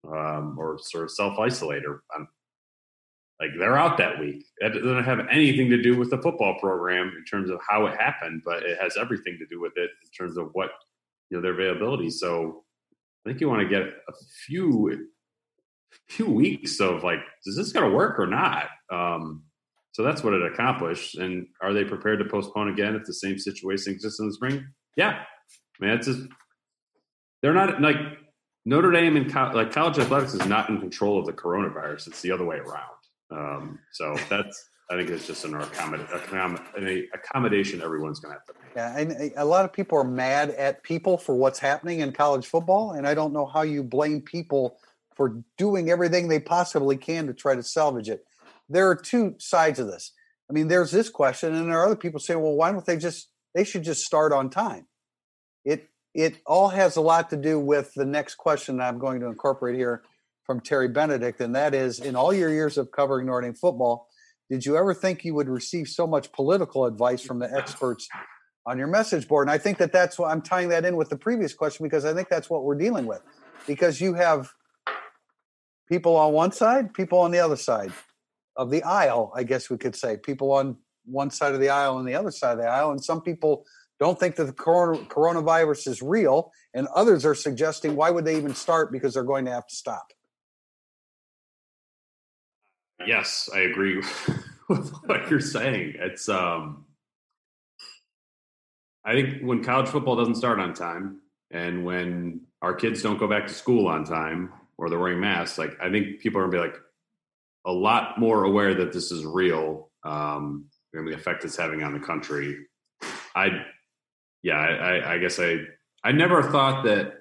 Speaker 2: um, or sort of self-isolate or um, like they're out that week that doesn't have anything to do with the football program in terms of how it happened but it has everything to do with it in terms of what you know their availability so i think you want to get a few few weeks of like is this going to work or not um, so that's what it accomplished. And are they prepared to postpone again if the same situation exists in the spring? Yeah, I mean, it's just they're not like Notre Dame and co- like college athletics is not in control of the coronavirus. It's the other way around. Um, so that's I think it's just an, accommod- an accommodation everyone's going to have to make.
Speaker 1: Yeah, and a lot of people are mad at people for what's happening in college football, and I don't know how you blame people for doing everything they possibly can to try to salvage it there are two sides of this. I mean, there's this question, and there are other people saying, well, why don't they just, they should just start on time. It, it all has a lot to do with the next question I'm going to incorporate here from Terry Benedict, and that is in all your years of covering Notre Dame football, did you ever think you would receive so much political advice from the experts on your message board? And I think that that's what I'm tying that in with the previous question because I think that's what we're dealing with. Because you have people on one side, people on the other side of the aisle, I guess we could say. People on one side of the aisle and the other side of the aisle. And some people don't think that the coronavirus is real, and others are suggesting why would they even start because they're going to have to stop.
Speaker 2: Yes, I agree with what you're saying. It's um I think when college football doesn't start on time and when our kids don't go back to school on time or they're wearing masks, like I think people are gonna be like, a lot more aware that this is real um, and the effect it's having on the country. I, yeah, I, I guess I, I never thought that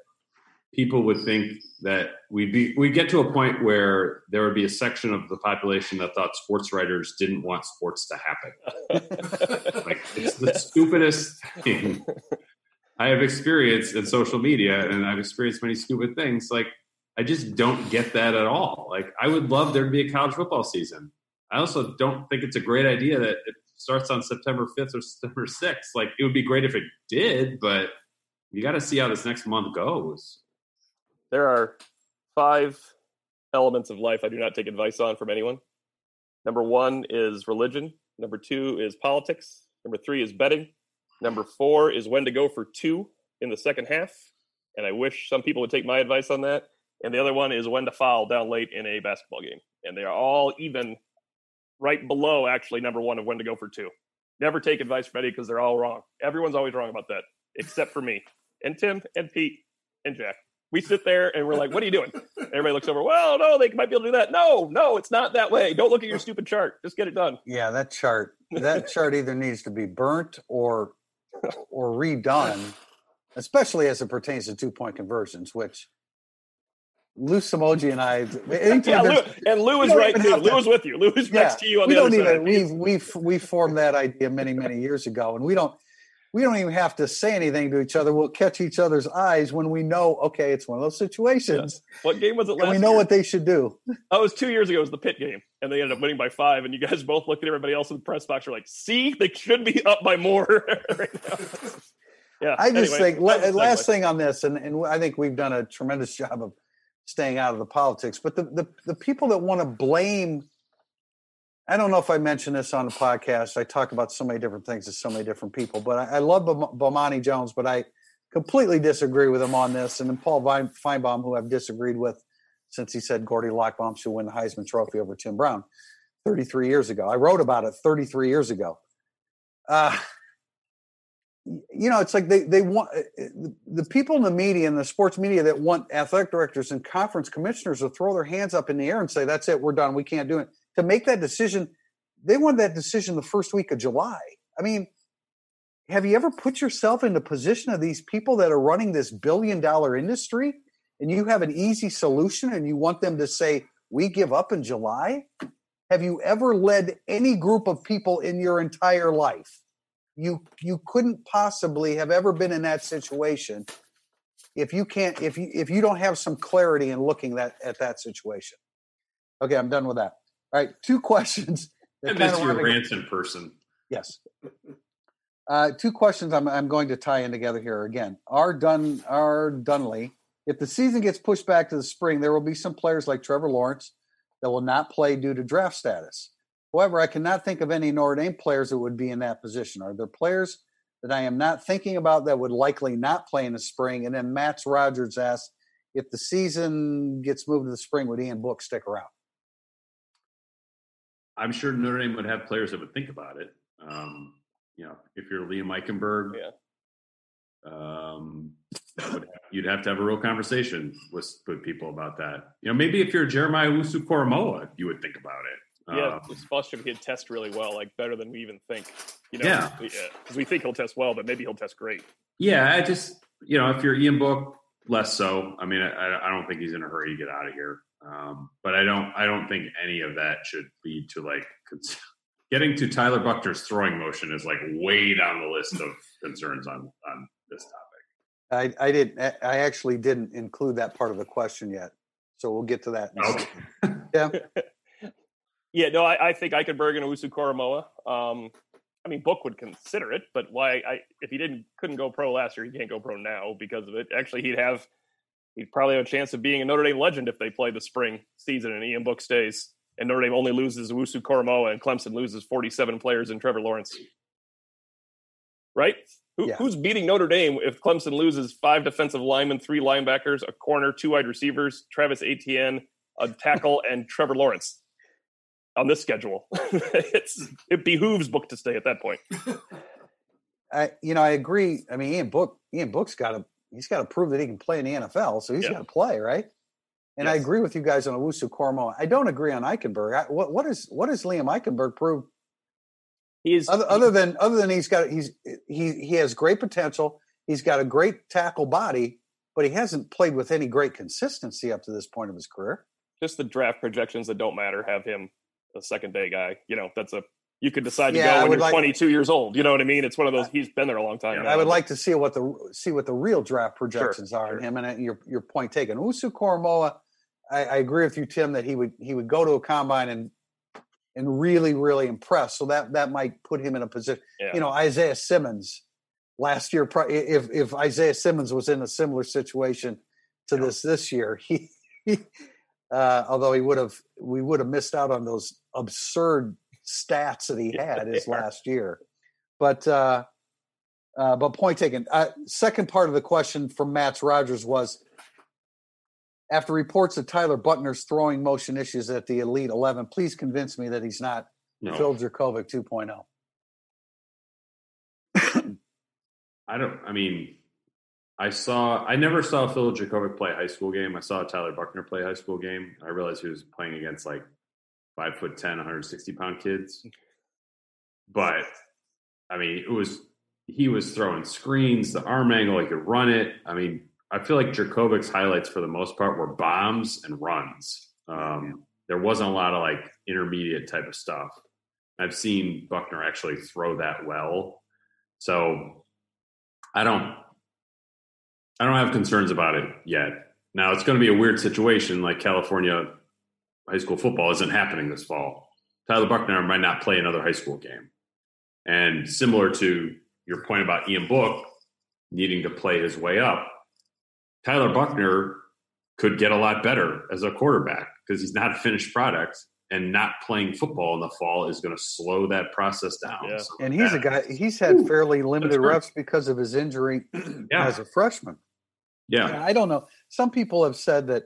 Speaker 2: people would think that we'd be we'd get to a point where there would be a section of the population that thought sports writers didn't want sports to happen. like it's the stupidest thing I have experienced in social media, and I've experienced many stupid things. Like I just don't get that at all. Like, I would love there to be a college football season. I also don't think it's a great idea that it starts on September 5th or September 6th. Like, it would be great if it did, but you got to see how this next month goes.
Speaker 3: There are five elements of life I do not take advice on from anyone. Number one is religion. Number two is politics. Number three is betting. Number four is when to go for two in the second half. And I wish some people would take my advice on that and the other one is when to foul down late in a basketball game. And they are all even right below actually number one of when to go for two. Never take advice from Eddie because they're all wrong. Everyone's always wrong about that, except for me and Tim and Pete and Jack. we sit there and we're like, "What are you doing?" Everybody looks over. Well, no, they might be able to do that. No, no, it's not that way. Don't look at your stupid chart. Just get it done.
Speaker 1: Yeah, that chart. That chart either needs to be burnt or or redone, especially as it pertains to two point conversions, which Lou Somogyi and I.
Speaker 3: Yeah, Lou, and Lou is right too. Lou is with you. Lou is
Speaker 1: Yeah,
Speaker 3: next to you on
Speaker 1: we
Speaker 3: the
Speaker 1: don't
Speaker 3: other
Speaker 1: even
Speaker 3: side.
Speaker 1: we we we formed that idea many many years ago, and we don't we don't even have to say anything to each other. We'll catch each other's eyes when we know. Okay, it's one of those situations,
Speaker 3: What game was it last
Speaker 1: and we know
Speaker 3: year?
Speaker 1: what they should do.
Speaker 3: Oh, it was two years ago. It was the Pitt game, and they ended up winning by five. And you guys both looked at everybody else in the press box. You're like, "See, they should be up by more right now." Yeah.
Speaker 1: I just
Speaker 3: anyway,
Speaker 1: think la-
Speaker 3: that was a
Speaker 1: last thing on this, and, and I think we've done a tremendous job of staying out of the politics. But the the, the people that want to blame, I don't know if I mentioned this on the podcast. I talk about so many different things to so many different people, but I, I love Bomani Jones, but I completely disagree with him on this. And then Paul Finebaum, who I've disagreed with since he said Gordie Lockbaum should win the Heisman Trophy over Tim Brown 33 years ago. I wrote about it 33 years ago. Uh, you know, it's like they they want uh, the- the people in the media and the sports media that want athletic directors and conference commissioners to throw their hands up in the air and say, "That's it, we're done, we can't do it." To make that decision, they want that decision the first week of July. I mean, have you ever put yourself in the position of these people that are running this billion dollar industry, and you have an easy solution, and you want them to say, "We give up in July"? Have you ever led any group of people in your entire life? You you couldn't possibly have ever been in that situation if you can't if you if you don't have some clarity in looking that at that situation. Okay i'm done with that. All right two questions that
Speaker 2: I miss
Speaker 1: kinda
Speaker 2: your
Speaker 1: run
Speaker 2: in person.
Speaker 1: yes. Uh, two questions I'm, I'm going to tie in together here again. Are done are dunley if the season gets pushed back to the spring there will be some players like trevor lawrence that will not play due to draft status However, I cannot think of any Notre Dame players that would be in that position. Are there players that I am not thinking about that would likely not play in the spring? And then Matt Rogers asked if the season gets moved to the spring, would Ian Book stick around?
Speaker 2: I'm sure Notre Dame would have players that would think about it. Um, you know, if you're Liam Eichenberg, um, that would, you'd have to have a real conversation with with people about that. You know, maybe if you're Jeremiah Owusu Koramoah, you would think about it.
Speaker 3: Yeah,
Speaker 2: Um,
Speaker 3: this Boston kid test really well, like better than we even think. You know,
Speaker 2: Yeah.
Speaker 3: because we think he'll test well, but maybe he'll test great.
Speaker 2: Yeah, I just you know, if you're Ian Book, less so. I mean, I, I don't think he's in a hurry to get out of here. Um, but I don't I don't think any of that should lead to like cons- getting to Tyler Buckner's throwing motion is like way down the list of concerns on on this topic.
Speaker 1: I, I didn't. I actually didn't include that part of the question yet, so we'll get to that. In a
Speaker 2: Okay.
Speaker 1: second. Yeah.
Speaker 3: Yeah, no, I, I think Eichenberg and Owusu Koramoah. Um, I mean, Book would consider it, but why? I if he didn't couldn't go pro last year, he can't go pro now because of it. Actually, he'd have he'd probably have a chance of being a Notre Dame legend if they play the spring season and Ian Book stays, and Notre Dame only loses Owusu Koramoah and Clemson loses forty seven players and Trevor Lawrence. Right? Who,
Speaker 1: Yeah.
Speaker 3: Who's beating Notre Dame if Clemson loses five defensive linemen, three linebackers, a corner, two wide receivers, Travis Etienne, a tackle, and Trevor Lawrence? On this schedule. it's it behooves Book to stay at that point.
Speaker 1: I, you know, I agree. I mean, Ian Book, Ian Book's got to, he's got to prove that he can play in the NFL. So he's
Speaker 3: Yeah.
Speaker 1: got to play, right? And I agree with you guys on Owusu Koramoah. I don't agree on Eichenberg. I, what, what is, what does Liam Eichenberg prove
Speaker 3: He's
Speaker 1: other, other than, other than he's got, he's, he, he has great potential. He's got a great tackle body, but he hasn't played with any great consistency up to this point of his career.
Speaker 3: just the draft projections that don't matter have him a second day guy. You know, that's a you could decide to
Speaker 1: Yeah,
Speaker 3: go when you're
Speaker 1: like-
Speaker 3: 22 years old. You know what I mean? It's one of those. He's been there a long time.
Speaker 2: Yeah,
Speaker 3: now.
Speaker 1: I would like to see what the see what the real draft projections are
Speaker 3: sure.
Speaker 1: in him. And uh, your your point taken. Owusu Koramoah, I, I agree with you, Tim, that he would he would go to a combine and and really really impress. So that that might put him in a position.
Speaker 3: Yeah.
Speaker 1: You know, Isaiah Simmons last year. If if Isaiah Simmons was in a similar situation to this this year, he. he uh, although he would have, we would have missed out on those absurd stats that he had his last year. But uh, uh, but point taken. Uh, second part of the question from Matt Rogers was after reports of Tyler Buckner's throwing motion issues at the Elite 11, please convince me that he's not
Speaker 2: No,
Speaker 1: Phil Jurkovec oh. 2.0.
Speaker 2: I don't. I mean, I saw. I never saw Phil Jurkovec play a high school game. I saw Tyler Buckner play a high school game. I realized he was playing against like five foot 10, 160 pound kids. But I mean, it was he was throwing screens, the arm angle, he could run it. I mean, I feel like Jurkovec's highlights for the most part were bombs and runs. Um, there wasn't a lot of like intermediate type of stuff. I've seen Buckner actually throw that well. So I don't I don't have concerns about it yet. Now it's going to be a weird situation like California high school football isn't happening this fall. Tyler Buckner might not play another high school game. And similar to your point about Ian Book needing to play his way up, Tyler Buckner could get a lot better as a quarterback because he's not a finished product and not playing football in the fall is going to slow that process down.
Speaker 3: Yeah.
Speaker 2: So
Speaker 1: And he's a guy. He's had
Speaker 2: Ooh,
Speaker 1: fairly limited reps because of his injury
Speaker 2: Yeah.
Speaker 1: as a freshman.
Speaker 2: Yeah.
Speaker 1: I don't know. Some people have said that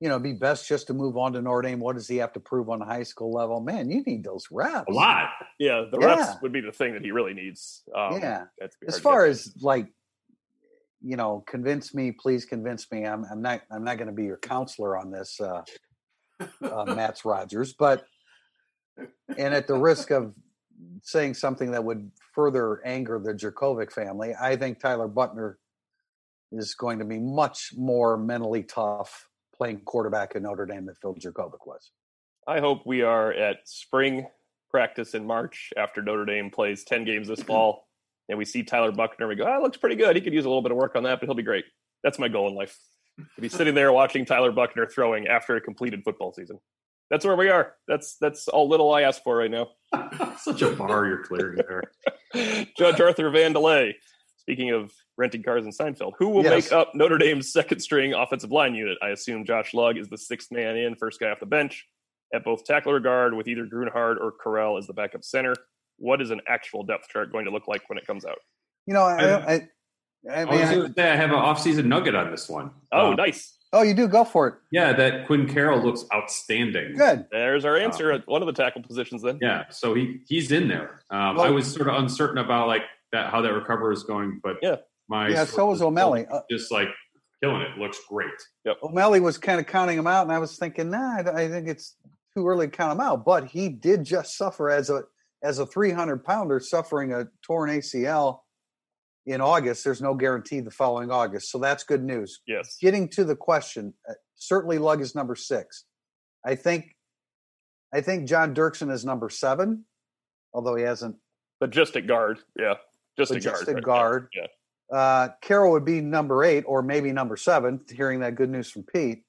Speaker 1: you know it'd be best just to move on to Notre Dame. What does he have to prove on the high school level? Man, you need those reps.
Speaker 2: A lot.
Speaker 3: Yeah, the
Speaker 1: Yeah.
Speaker 3: reps would be the thing that he really needs. Um,
Speaker 1: Yeah. As far as like, you know, convince me, please convince me. I'm, I'm not. I'm not going to be your counselor on this, uh, uh, Matt's Rogers. But and at the risk of saying something that would further anger the Jurkovec family, I think Tyler Buckner is going to be much more mentally tough playing quarterback at Notre Dame than Phil Jurkovec was.
Speaker 3: I hope we are at spring practice in March after Notre Dame plays 10 games this fall and we see Tyler Buckner. We go, ah, looks pretty good. He could use a little bit of work on that, but he'll be great. That's my goal in life. To be sitting there watching Tyler Buckner throwing after a completed football season. That's where we are. That's that's all little I ask for right now.
Speaker 2: Such a bar you're clearing there.
Speaker 3: Judge Arthur Van DeLay. Speaking of renting cars in Seinfeld, who will
Speaker 1: Yes.
Speaker 3: make up Notre Dame's second string offensive line unit? I assume Josh Lugg is the sixth man in, first guy off the bench at both tackle or guard, with either Grunhard or Correll as the backup center. What is an actual depth chart going to look like when it comes out?
Speaker 1: You know, I,
Speaker 2: I-
Speaker 1: I, I
Speaker 2: I
Speaker 1: mean,
Speaker 2: was going to say I have an off-season nugget on this one.
Speaker 3: Oh,
Speaker 2: Um,
Speaker 3: nice.
Speaker 1: oh, you do go for it.
Speaker 2: Yeah, that Quinn Carroll looks outstanding.
Speaker 1: Good.
Speaker 3: There's our answer at one of the tackle positions. Then,
Speaker 2: Yeah, so he he's in there. Um,
Speaker 1: Well-
Speaker 2: I was sort of uncertain about like that how that recovery is going, but
Speaker 3: Yeah.
Speaker 2: My
Speaker 1: Yeah, so was O'Malley. Uh,
Speaker 2: just like killing it. Looks great.
Speaker 1: O'Malley was kind of counting him out, and I was thinking, nah, I, I think it's too early to count him out. But he did just suffer as a as a 300 pounder suffering a torn ACL in August. There's no guarantee the following August, so that's good news.
Speaker 3: yes,
Speaker 1: Getting to the question, uh, certainly Lugg is number six. I think, I think John Dirksen is number seven, although he hasn't.
Speaker 3: but just at guard. Yeah, just
Speaker 1: But
Speaker 3: at
Speaker 1: just
Speaker 3: guard. right?
Speaker 1: guard.
Speaker 3: Yeah.
Speaker 1: Uh, Carroll would be number eight, or maybe number seven. Hearing that good news from Pete,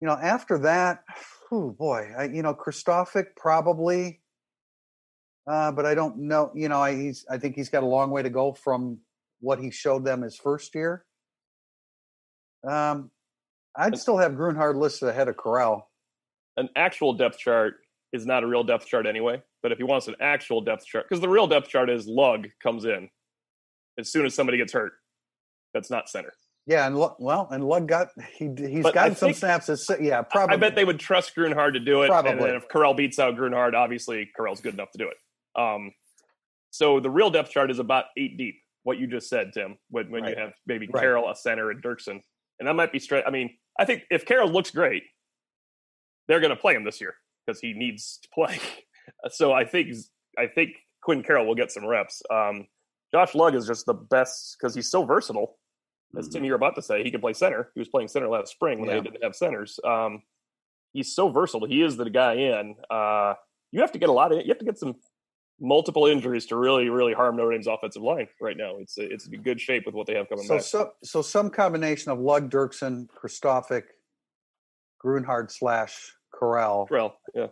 Speaker 1: you know, after that, oh boy, I, you know, Kristofic probably, uh, but I don't know. You know, I, he's I think he's got a long way to go from what he showed them his first year. Um, I'd still have Grunhard listed ahead of Correll.
Speaker 3: an actual depth chart is not a real depth chart anyway. But if he wants an actual depth chart, because the real depth chart is Lugg comes in as soon as somebody gets hurt. That's not center.
Speaker 1: Yeah, and well, and Lugg got he he's
Speaker 3: But
Speaker 1: gotten some snaps. As, yeah, probably.
Speaker 3: I bet they would trust Grunhard to do it. And
Speaker 1: Probably.
Speaker 3: then if Correll beats out Grunhard, obviously Correll's good enough to do it. Um, so the real depth chart is about eight deep. What you just said, Tim, when, when
Speaker 1: Right.
Speaker 3: you have maybe
Speaker 1: Right.
Speaker 3: Carroll, a center, and Dirksen. And that might be straight. I mean, I think if Carroll looks great, they're going to play him this year because he needs to play. so I think I think Quinn Carroll will get some reps. Um, Josh Lugg is just the best because he's so versatile. As
Speaker 2: Mhm.
Speaker 3: Tim, you're about to say, he can play center. He was playing center last spring when
Speaker 1: Yeah.
Speaker 3: they didn't have centers. Um, he's so versatile. He is the guy in. Uh, you have to get a lot of. You have to get some multiple injuries to really, really harm Notre Dame's offensive line right now. It's it's in good shape with what they have coming
Speaker 1: So,
Speaker 3: back.
Speaker 1: so, so some combination of Lugg, Dirksen, Kristofic, Grunhard slash Correll,
Speaker 3: Correll, yeah,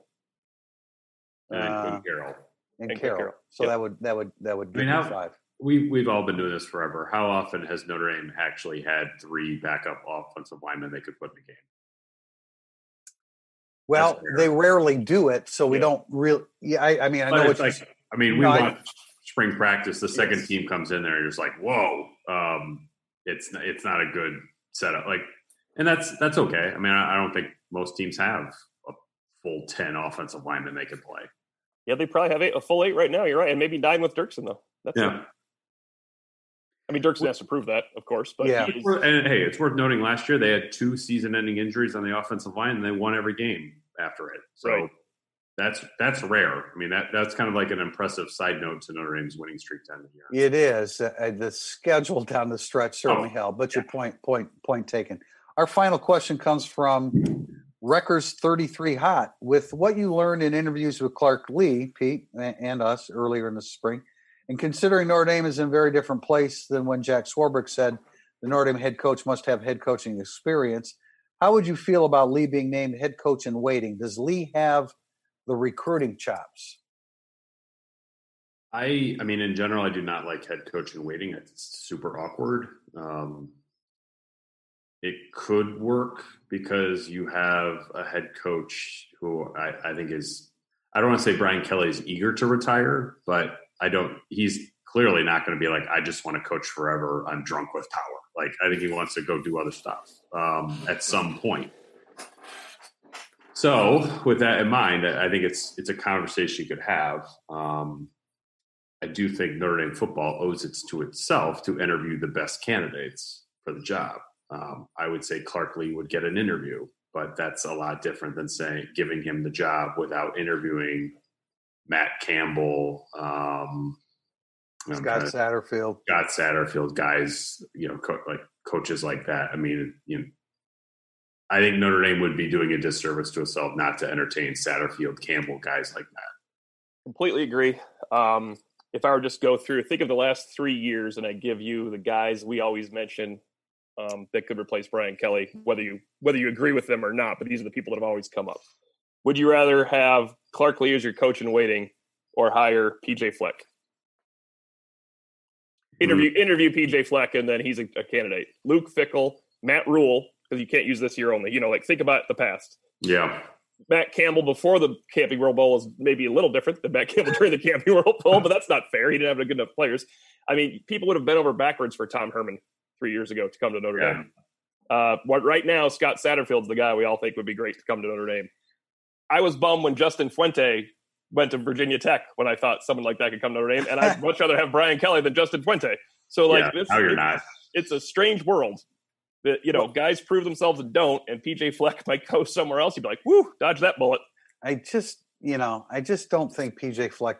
Speaker 2: And then
Speaker 1: Uh,
Speaker 2: Quinn Carroll.
Speaker 1: and,
Speaker 3: and
Speaker 1: Carroll.
Speaker 3: Carroll.
Speaker 1: So
Speaker 3: Yep.
Speaker 1: that would that would that would
Speaker 2: I
Speaker 1: give
Speaker 2: mean, how-
Speaker 1: five.
Speaker 2: We we've all been doing this forever. How often has Notre Dame actually had three backup offensive linemen they could put in the game?
Speaker 1: Well, they rarely do it, so we
Speaker 3: Yeah.
Speaker 1: don't really. Yeah, I, I mean, I
Speaker 2: But
Speaker 1: know what
Speaker 2: it's
Speaker 1: you're
Speaker 2: like, I mean, we
Speaker 1: No, I-
Speaker 2: watch spring practice. The second team comes in there, you're just like, whoa, um, it's it's not a good setup. Like, and that's that's okay. I mean, I, I don't think most teams have a full ten offensive linemen they could play.
Speaker 3: yeah. They probably have eight, a full eight right now. You're right, and maybe nine with Dirksen though. That's
Speaker 2: Yeah.
Speaker 3: I mean, Dirksen has to prove that, of course. But
Speaker 1: Yeah.
Speaker 3: he's-
Speaker 2: And hey, it's worth noting last year they had two season-ending injuries on the offensive line, and they won every game after it. So
Speaker 3: Right.
Speaker 2: that's that's rare. I mean, that that's kind of like an impressive side note to Notre Dame's winning streak down the year.
Speaker 1: It is. Uh, the schedule down the stretch certainly
Speaker 2: Oh,
Speaker 1: helped, but your point, point, point taken. Our final question comes from Records 33 Hot. With what you learned in interviews with Clark Lea, Pete, and us earlier in the spring, and considering Notre Dame is in a very different place than when Jack Swarbrick said the Notre Dame head coach must have head coaching experience, how would you feel about Lea being named head coach in waiting? Does Lea have the recruiting chops?
Speaker 2: I I mean, in general, I do not like head coaching waiting. It's super awkward. Um, it could work because you have a head coach who I, I think is I don't want to say Brian Kelly is eager to retire, but I don't he's clearly not going to be like, I just want to coach forever. I'm drunk with power. Like I think he wants to go do other stuff um, at some point. So with that in mind, I think it's it's a conversation you could have. Um, I do think Notre Dame football owes it to itself to interview the best candidates for the job. Um, I would say Clark Lea would get an interview, but that's a lot different than saying giving him the job without interviewing Matt Campbell, um, I'm
Speaker 1: Scott
Speaker 2: trying to-
Speaker 1: Satterfield.
Speaker 2: Scott Satterfield, guys, you know, co- like coaches like that. I mean, you know, I think Notre Dame would be doing a disservice to itself not to entertain Satterfield, Campbell, guys like that.
Speaker 3: completely agree. Um, if I were just go through, think of the last three years, and I give you the guys we always mention um, that could replace Brian Kelly, whether you whether you agree with them or not. But these are the people that have always come up. Would you rather have Clark Lea as your coach in waiting, or hire PJ Fleck? Interview interview PJ Fleck, and then he's a, a candidate. Luke Fickell, Matt Rhule, because you can't use this year only. You know, like think about the past.
Speaker 2: Yeah.
Speaker 3: Matt Campbell before the Camping World Bowl is maybe a little different than Matt Campbell during the Camping World Bowl, but that's not fair. He didn't have good enough players. I mean, people would have bent over backwards for Tom Herman three years ago to come to Notre
Speaker 2: Yeah.
Speaker 3: Dame. Uh, what right now, Scott Satterfield's the guy we all think would be great to come to Notre Dame. I was bummed when Justin Fuente went to Virginia Tech when I thought someone like that could come to Notre Dame, and I'd much rather have Brian Kelly than Justin Fuente. So, like,
Speaker 2: yeah.
Speaker 3: this,
Speaker 2: now you're
Speaker 3: it's-
Speaker 2: not.
Speaker 3: it's a strange world that you know guys prove themselves and don't, and PJ Fleck might go somewhere else. You'd be like, "Woo, dodge that bullet."
Speaker 1: I just, you know, I just don't think PJ Fleck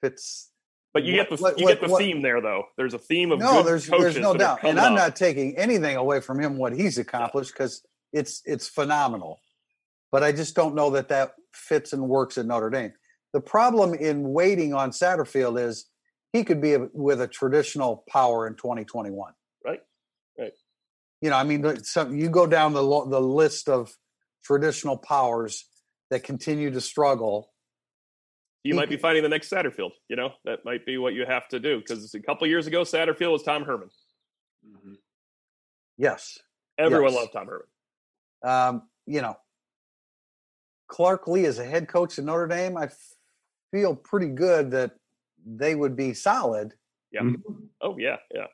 Speaker 1: fits.
Speaker 3: But you
Speaker 1: What-
Speaker 3: get the
Speaker 1: what-
Speaker 3: you get the
Speaker 1: what-
Speaker 3: theme there, though. There's a theme of
Speaker 1: No,
Speaker 3: good
Speaker 1: there's there's no doubt, and I'm
Speaker 3: up.
Speaker 1: not taking anything away from him what he's accomplished because it's it's phenomenal. But I just don't know that that fits and works at Notre Dame. The problem in waiting on Satterfield is he could be a, with a traditional power in 2021.
Speaker 3: Right, right.
Speaker 1: You know, I mean, the- some you go down the the list of traditional powers that continue to struggle.
Speaker 3: You
Speaker 1: he
Speaker 3: might be finding the next Satterfield. You know that might be what you have to do because a couple years ago, Satterfield was Tom Herman.
Speaker 1: Yes,
Speaker 3: Everyone
Speaker 1: Yes.
Speaker 3: loved Tom Herman.
Speaker 1: um, you know, Clark Lea as a head coach at Notre Dame, I f- feel pretty good that they would be solid. Yeah.
Speaker 3: Oh yeah, yeah.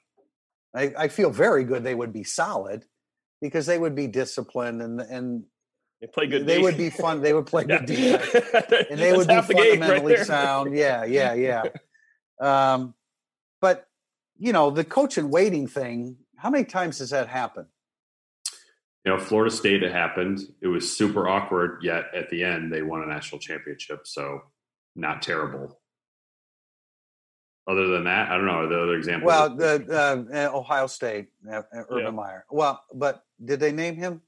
Speaker 1: I, I feel very good they would be solid because they would be disciplined and and
Speaker 3: They play good.
Speaker 1: they
Speaker 3: D.
Speaker 1: would be fun. They would play
Speaker 3: Yeah.
Speaker 1: good defense and they
Speaker 3: That's
Speaker 1: would be
Speaker 3: the game right
Speaker 1: fundamentally sound. Yeah, yeah, yeah. Um, but you know, the coach and waiting thing. How many times has that happened?
Speaker 2: You know, Florida State, it happened. It was super awkward, yet at the end, they won a national championship. So, not terrible. Other than that, I don't know. Are there other examples?
Speaker 1: Well, the uh, Ohio State, uh, uh, Urban
Speaker 3: Yeah.
Speaker 1: Meyer. Well, but did they name him?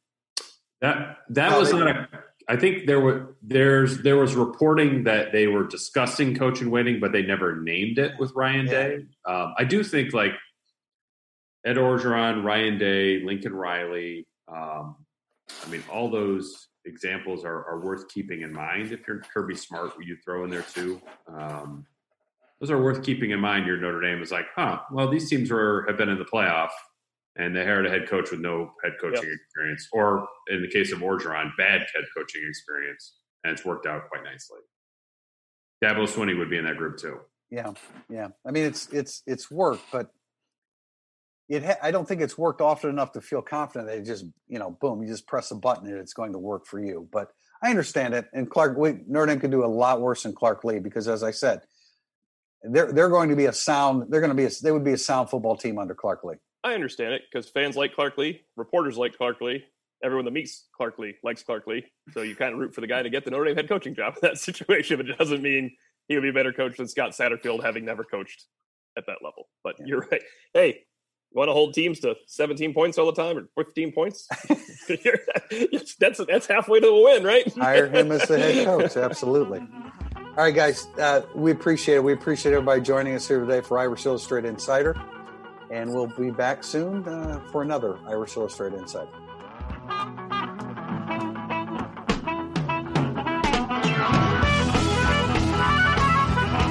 Speaker 2: That that
Speaker 1: No,
Speaker 2: was not a. I think there were there's there was reporting that they were discussing coach and waiting, but they never named it with Ryan
Speaker 1: Yeah.
Speaker 2: Day. Um, I do think like Ed Orgeron, Ryan Day, Lincoln Riley. Um, I mean, all those examples are, are worth keeping in mind. If you're Kirby Smart, you throw in there too. Um, those are worth keeping in mind. Your Notre Dame is like, huh? Well, these teams were have been in the playoff and they hired a head coach with no head coaching experience, or in the case of Orgeron, bad head coaching experience, and it's worked out quite nicely. Dabo Swinney would be in that group too.
Speaker 1: Yeah, yeah. I mean, it's it's it's work, but it. Ha- I don't think it's worked often enough to feel confident that it just you know, boom, you just press a button and it's going to work for you. But I understand it. And Clark, we, Dame could do a lot worse than Clark Lea because, as I said, they're they're going to be a sound. They're going to be a, they would be a sound football team under Clark Lea.
Speaker 3: I understand it because fans like Clark Lea, reporters like Clark Lea, everyone that meets Clark Lea likes Clark Lea. So you kind of root for the guy to get the Notre Dame head coaching job in that situation, but it doesn't mean he would be a better coach than Scott Satterfield, having never coached at that level. But yeah. you're right. Hey, you want to hold teams to 17 points all the time or 15 points? that's that's halfway to the win, right?
Speaker 1: Hire him as the head coach. Absolutely. All right, guys, uh, we appreciate it. We appreciate everybody joining us here today for Irish Illustrated Insider. And we'll be back soon uh, for another Irish Illustrated Insider.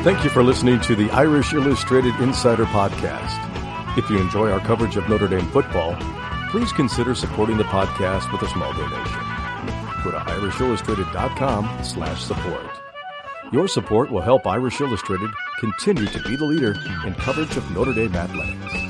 Speaker 5: Thank you for listening to the Irish Illustrated Insider Podcast. If you enjoy our coverage of Notre Dame football, please consider supporting the podcast with a small donation. Go to irishillustrated.com slash support. Your support will help Irish Illustrated continue to be the leader in coverage of Notre Dame athletics.